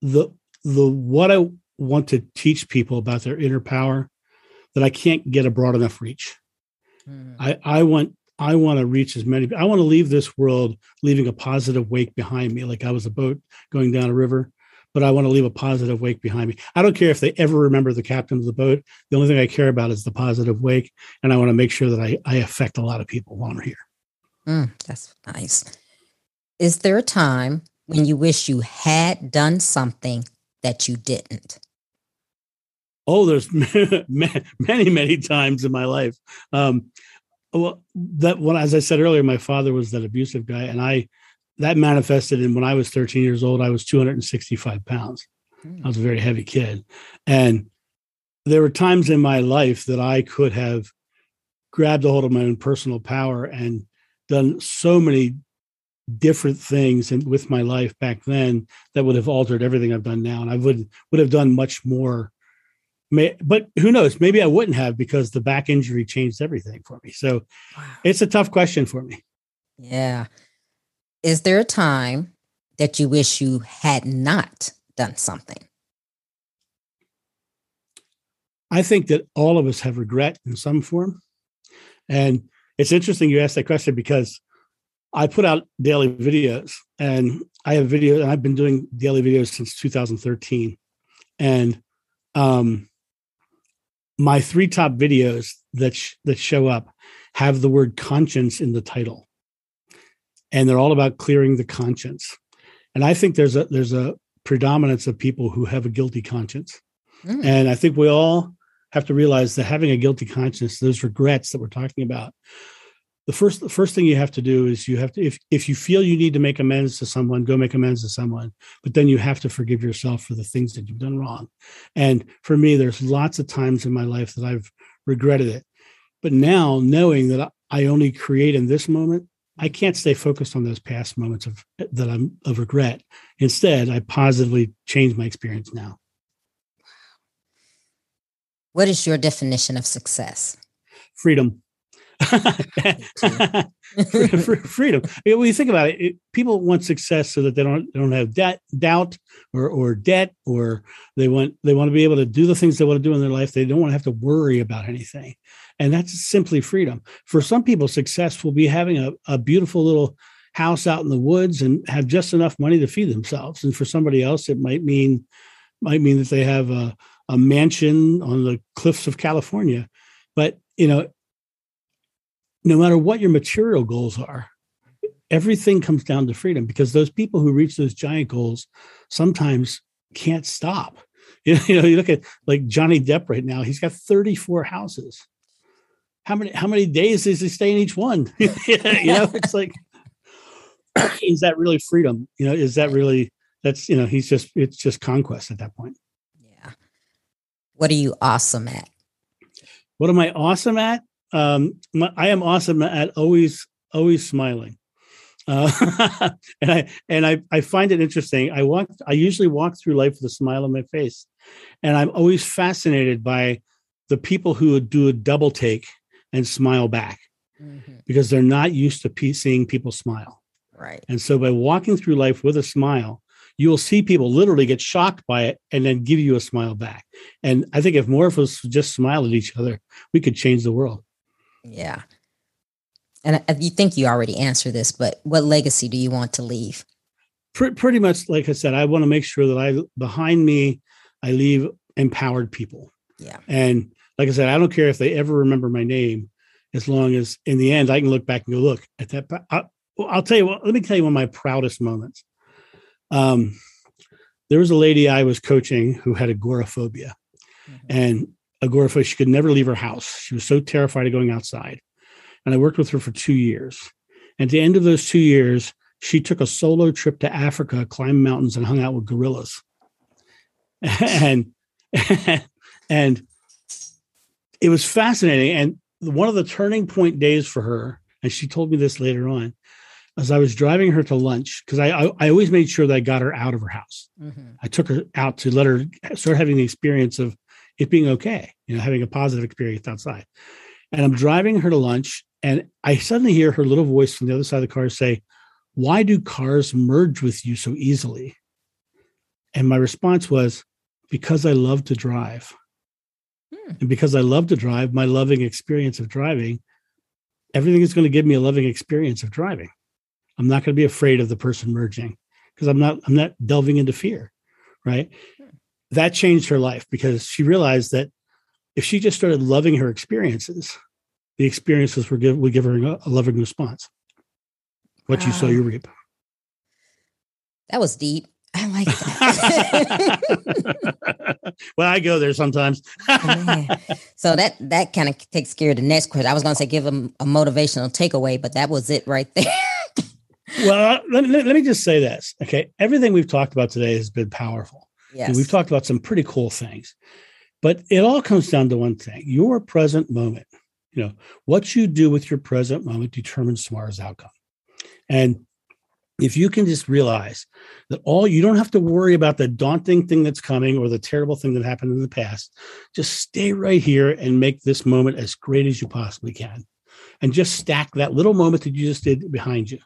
the the what I want to teach people about their inner power that I can't get a broad enough reach. Mm. I I want I want to reach as many. I want to leave this world leaving a positive wake behind me, like I was a boat going down a river but I want to leave a positive wake behind me. I don't care if they ever remember the captain of the boat. The only thing I care about is the positive wake. And I want to make sure that I, I affect a lot of people while I'm here. Mm, that's nice. Is there a time when you wish you had done something that you didn't? Oh, there's many, many times in my life. Um, well, that when, as I said earlier, my father was that abusive guy, and I that manifested in when I was 13 years old, I was 265 pounds. Mm. I was a very heavy kid. And there were times in my life that I could have grabbed a hold of my own personal power and done so many different things and with my life back then that would have altered everything I've done now. And I would would have done much more. May, but who knows? Maybe I wouldn't have because the back injury changed everything for me. So wow. it's a tough question for me. Yeah. Is there a time that you wish you had not done something? I think that all of us have regret in some form. And it's interesting you asked that question because I put out daily videos and I have videos and I've been doing daily videos since 2013. And um, my three top videos that sh- that show up have the word conscience in the title and they're all about clearing the conscience. And I think there's a there's a predominance of people who have a guilty conscience. Mm. And I think we all have to realize that having a guilty conscience, those regrets that we're talking about, the first the first thing you have to do is you have to if if you feel you need to make amends to someone, go make amends to someone. But then you have to forgive yourself for the things that you've done wrong. And for me, there's lots of times in my life that I've regretted it. But now knowing that I only create in this moment, I can't stay focused on those past moments of that I'm of regret. Instead, I positively change my experience now. What is your definition of success? Freedom. freedom. When you think about it, it, people want success so that they don't they don't have debt, doubt, or or debt, or they want they want to be able to do the things they want to do in their life. They don't want to have to worry about anything, and that's simply freedom. For some people, success will be having a, a beautiful little house out in the woods and have just enough money to feed themselves. And for somebody else, it might mean might mean that they have a, a mansion on the cliffs of California. But you know, no matter what your material goals are, everything comes down to freedom because those people who reach those giant goals sometimes can't stop. You know, you, look at like Johnny Depp right now, he's got 34 houses. How many how many days does he stay in each one? you know, it's like is that really freedom? You know, is that really that's you know, he's just it's just conquest at that point. Yeah. What are you awesome at? What am I awesome at? um, my, I am awesome at always always smiling. Uh, and I and I, I find it interesting. I walk I usually walk through life with a smile on my face, and I'm always fascinated by the people who would do a double take and smile back mm-hmm. because they're not used to seeing people smile. Right. And so by walking through life with a smile, you will see people literally get shocked by it and then give you a smile back. And I think if more of us just smile at each other, we could change the world. Yeah. And you think you already answered this, but what legacy do you want to leave? Pretty much, like I said, I want to make sure that I behind me, I leave empowered people. Yeah. And like I said, I don't care if they ever remember my name, as long as in the end I can look back and go, look at that. I, will tell you what. Let me tell you one of my proudest moments. Um, there was a lady I was coaching who had agoraphobia, mm-hmm. and agoraphobia. She could never leave her house. She was so terrified of going outside. And I worked with her for two years. At the end of those two years, she took a solo trip to Africa, climbed mountains, and hung out with gorillas. and and it was fascinating. And one of the turning point days for her, and she told me this later on, as I was driving her to lunch, because I, I, I always made sure that I got her out of her house. Mm-hmm. I took her out to let her start having the experience of it being okay, you know, having a positive experience outside. And I'm driving her to lunch, and I suddenly hear her little voice from the other side of the car say, Why do cars merge with you so easily? And my response was, Because I love to drive. Hmm. And because I love to drive, my loving experience of driving, everything is going to give me a loving experience of driving. I'm not going to be afraid of the person merging because I'm not I'm not delving into fear, right? that changed her life because she realized that if she just started loving her experiences, the experiences would give, would give her a, a loving response. What wow. you sow, you reap. That was deep. I like that. well, I go there sometimes. Oh, so that that kind of takes care of the next question. I was going to say give them a motivational takeaway, but that was it right there. well, let, let, let me just say this. Okay. Everything we've talked about today has been powerful. Yes. And we've talked about some pretty cool things. But it all comes down to one thing your present moment. You know, what you do with your present moment determines tomorrow's outcome. And if you can just realize that all you don't have to worry about the daunting thing that's coming or the terrible thing that happened in the past, just stay right here and make this moment as great as you possibly can. And just stack that little moment that you just did behind you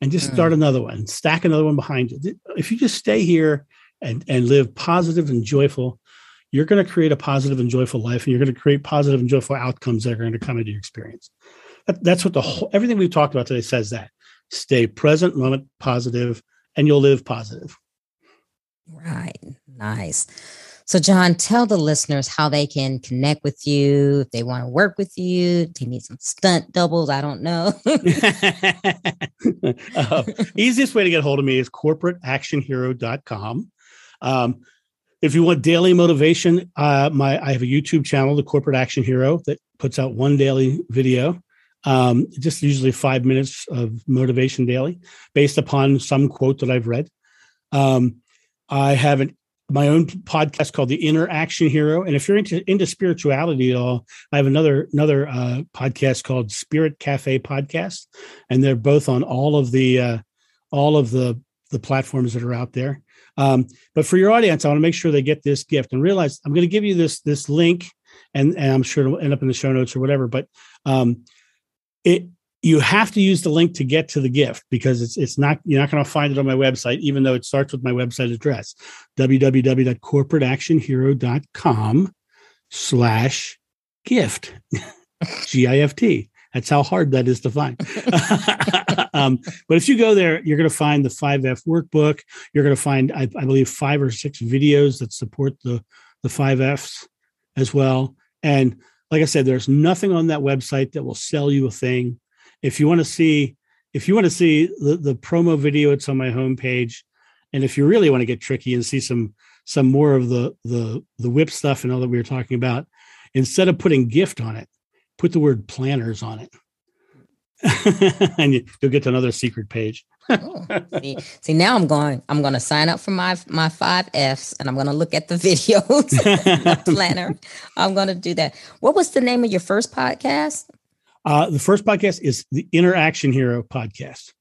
and just start mm. another one, stack another one behind you. If you just stay here and, and live positive and joyful, you're going to create a positive and joyful life and you're going to create positive and joyful outcomes that are going to come into your experience. That, that's what the whole, everything we've talked about today says that. Stay present, moment positive, and you'll live positive. Right. Nice. So, John, tell the listeners how they can connect with you if they want to work with you. They need some stunt doubles. I don't know. uh, easiest way to get a hold of me is corporateactionhero.com. Um, if you want daily motivation, uh, my I have a YouTube channel, the Corporate Action Hero, that puts out one daily video. Um, just usually five minutes of motivation daily, based upon some quote that I've read. Um, I have an, my own podcast called the Inner Action Hero, and if you're into into spirituality at all, I have another another uh, podcast called Spirit Cafe Podcast, and they're both on all of the uh, all of the the platforms that are out there. Um, but for your audience, I want to make sure they get this gift and realize I'm going to give you this this link, and, and I'm sure it'll end up in the show notes or whatever. But um, it you have to use the link to get to the gift because it's it's not you're not going to find it on my website even though it starts with my website address www.corporateactionhero.com slash gift g-i-f-t that's how hard that is to find. Um, but if you go there you're going to find the 5f workbook. You're going to find I, I believe five or six videos that support the the 5fs as well. And like i said there's nothing on that website that will sell you a thing. If you want to see if you want to see the, the promo video it's on my homepage. And if you really want to get tricky and see some some more of the the the whip stuff and all that we were talking about instead of putting gift on it put the word planners on it and you, will get to another secret page. Oh, see, see, now i'm going i'm going to sign up for my my five f's and i'm going to look at the videos. Planner. I'm going to do that. What was the name of your first podcast? Uh, the first podcast is the Inner Action Hero podcast.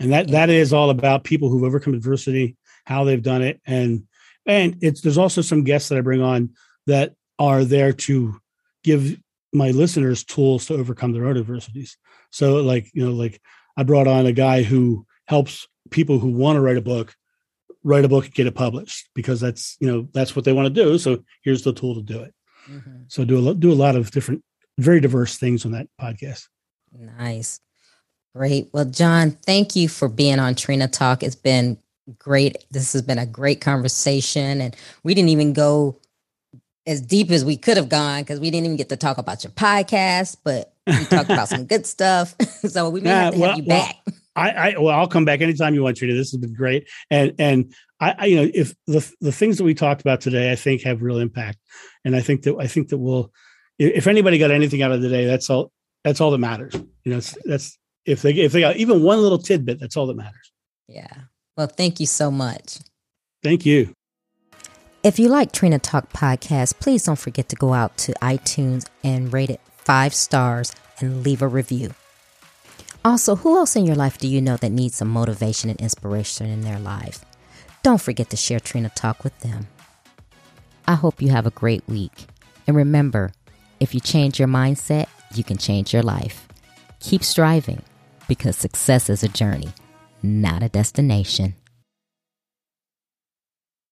And that that is all about people who've overcome adversity, how they've done it, and and it's there's also some guests that I bring on that are there to give my listeners tools to overcome their own adversities. So like you know like I brought on a guy who helps people who want to write a book write a book and get it published because that's you know that's what they want to do. So here's the tool to do it. Mm-hmm. So do a do a lot of different very diverse things on that podcast. Nice. Great. Well, John, thank you for being on Trina Talk. It's been great. This has been a great conversation. And we didn't even go as deep as we could have gone because we didn't even get to talk about your podcast, but we talked about some good stuff. so we may have to well, have you back. Well, I, I well, I'll come back anytime you want, Trina. This has been great. And and I, I, you know, if the the things that we talked about today, I think have real impact. And I think that I think that we'll if anybody got anything out of the day, that's all. That's all that matters. You know, that's if they if they got even one little tidbit, that's all that matters. Yeah. Well, thank you so much. Thank you. If you like Trina Talk podcast, please don't forget to go out to iTunes and rate it five stars and leave a review. Also, who else in your life do you know that needs some motivation and inspiration in their life? Don't forget to share Trina Talk with them. I hope you have a great week. And remember, if you change your mindset, you can change your life. Keep striving because success is a journey, not a destination.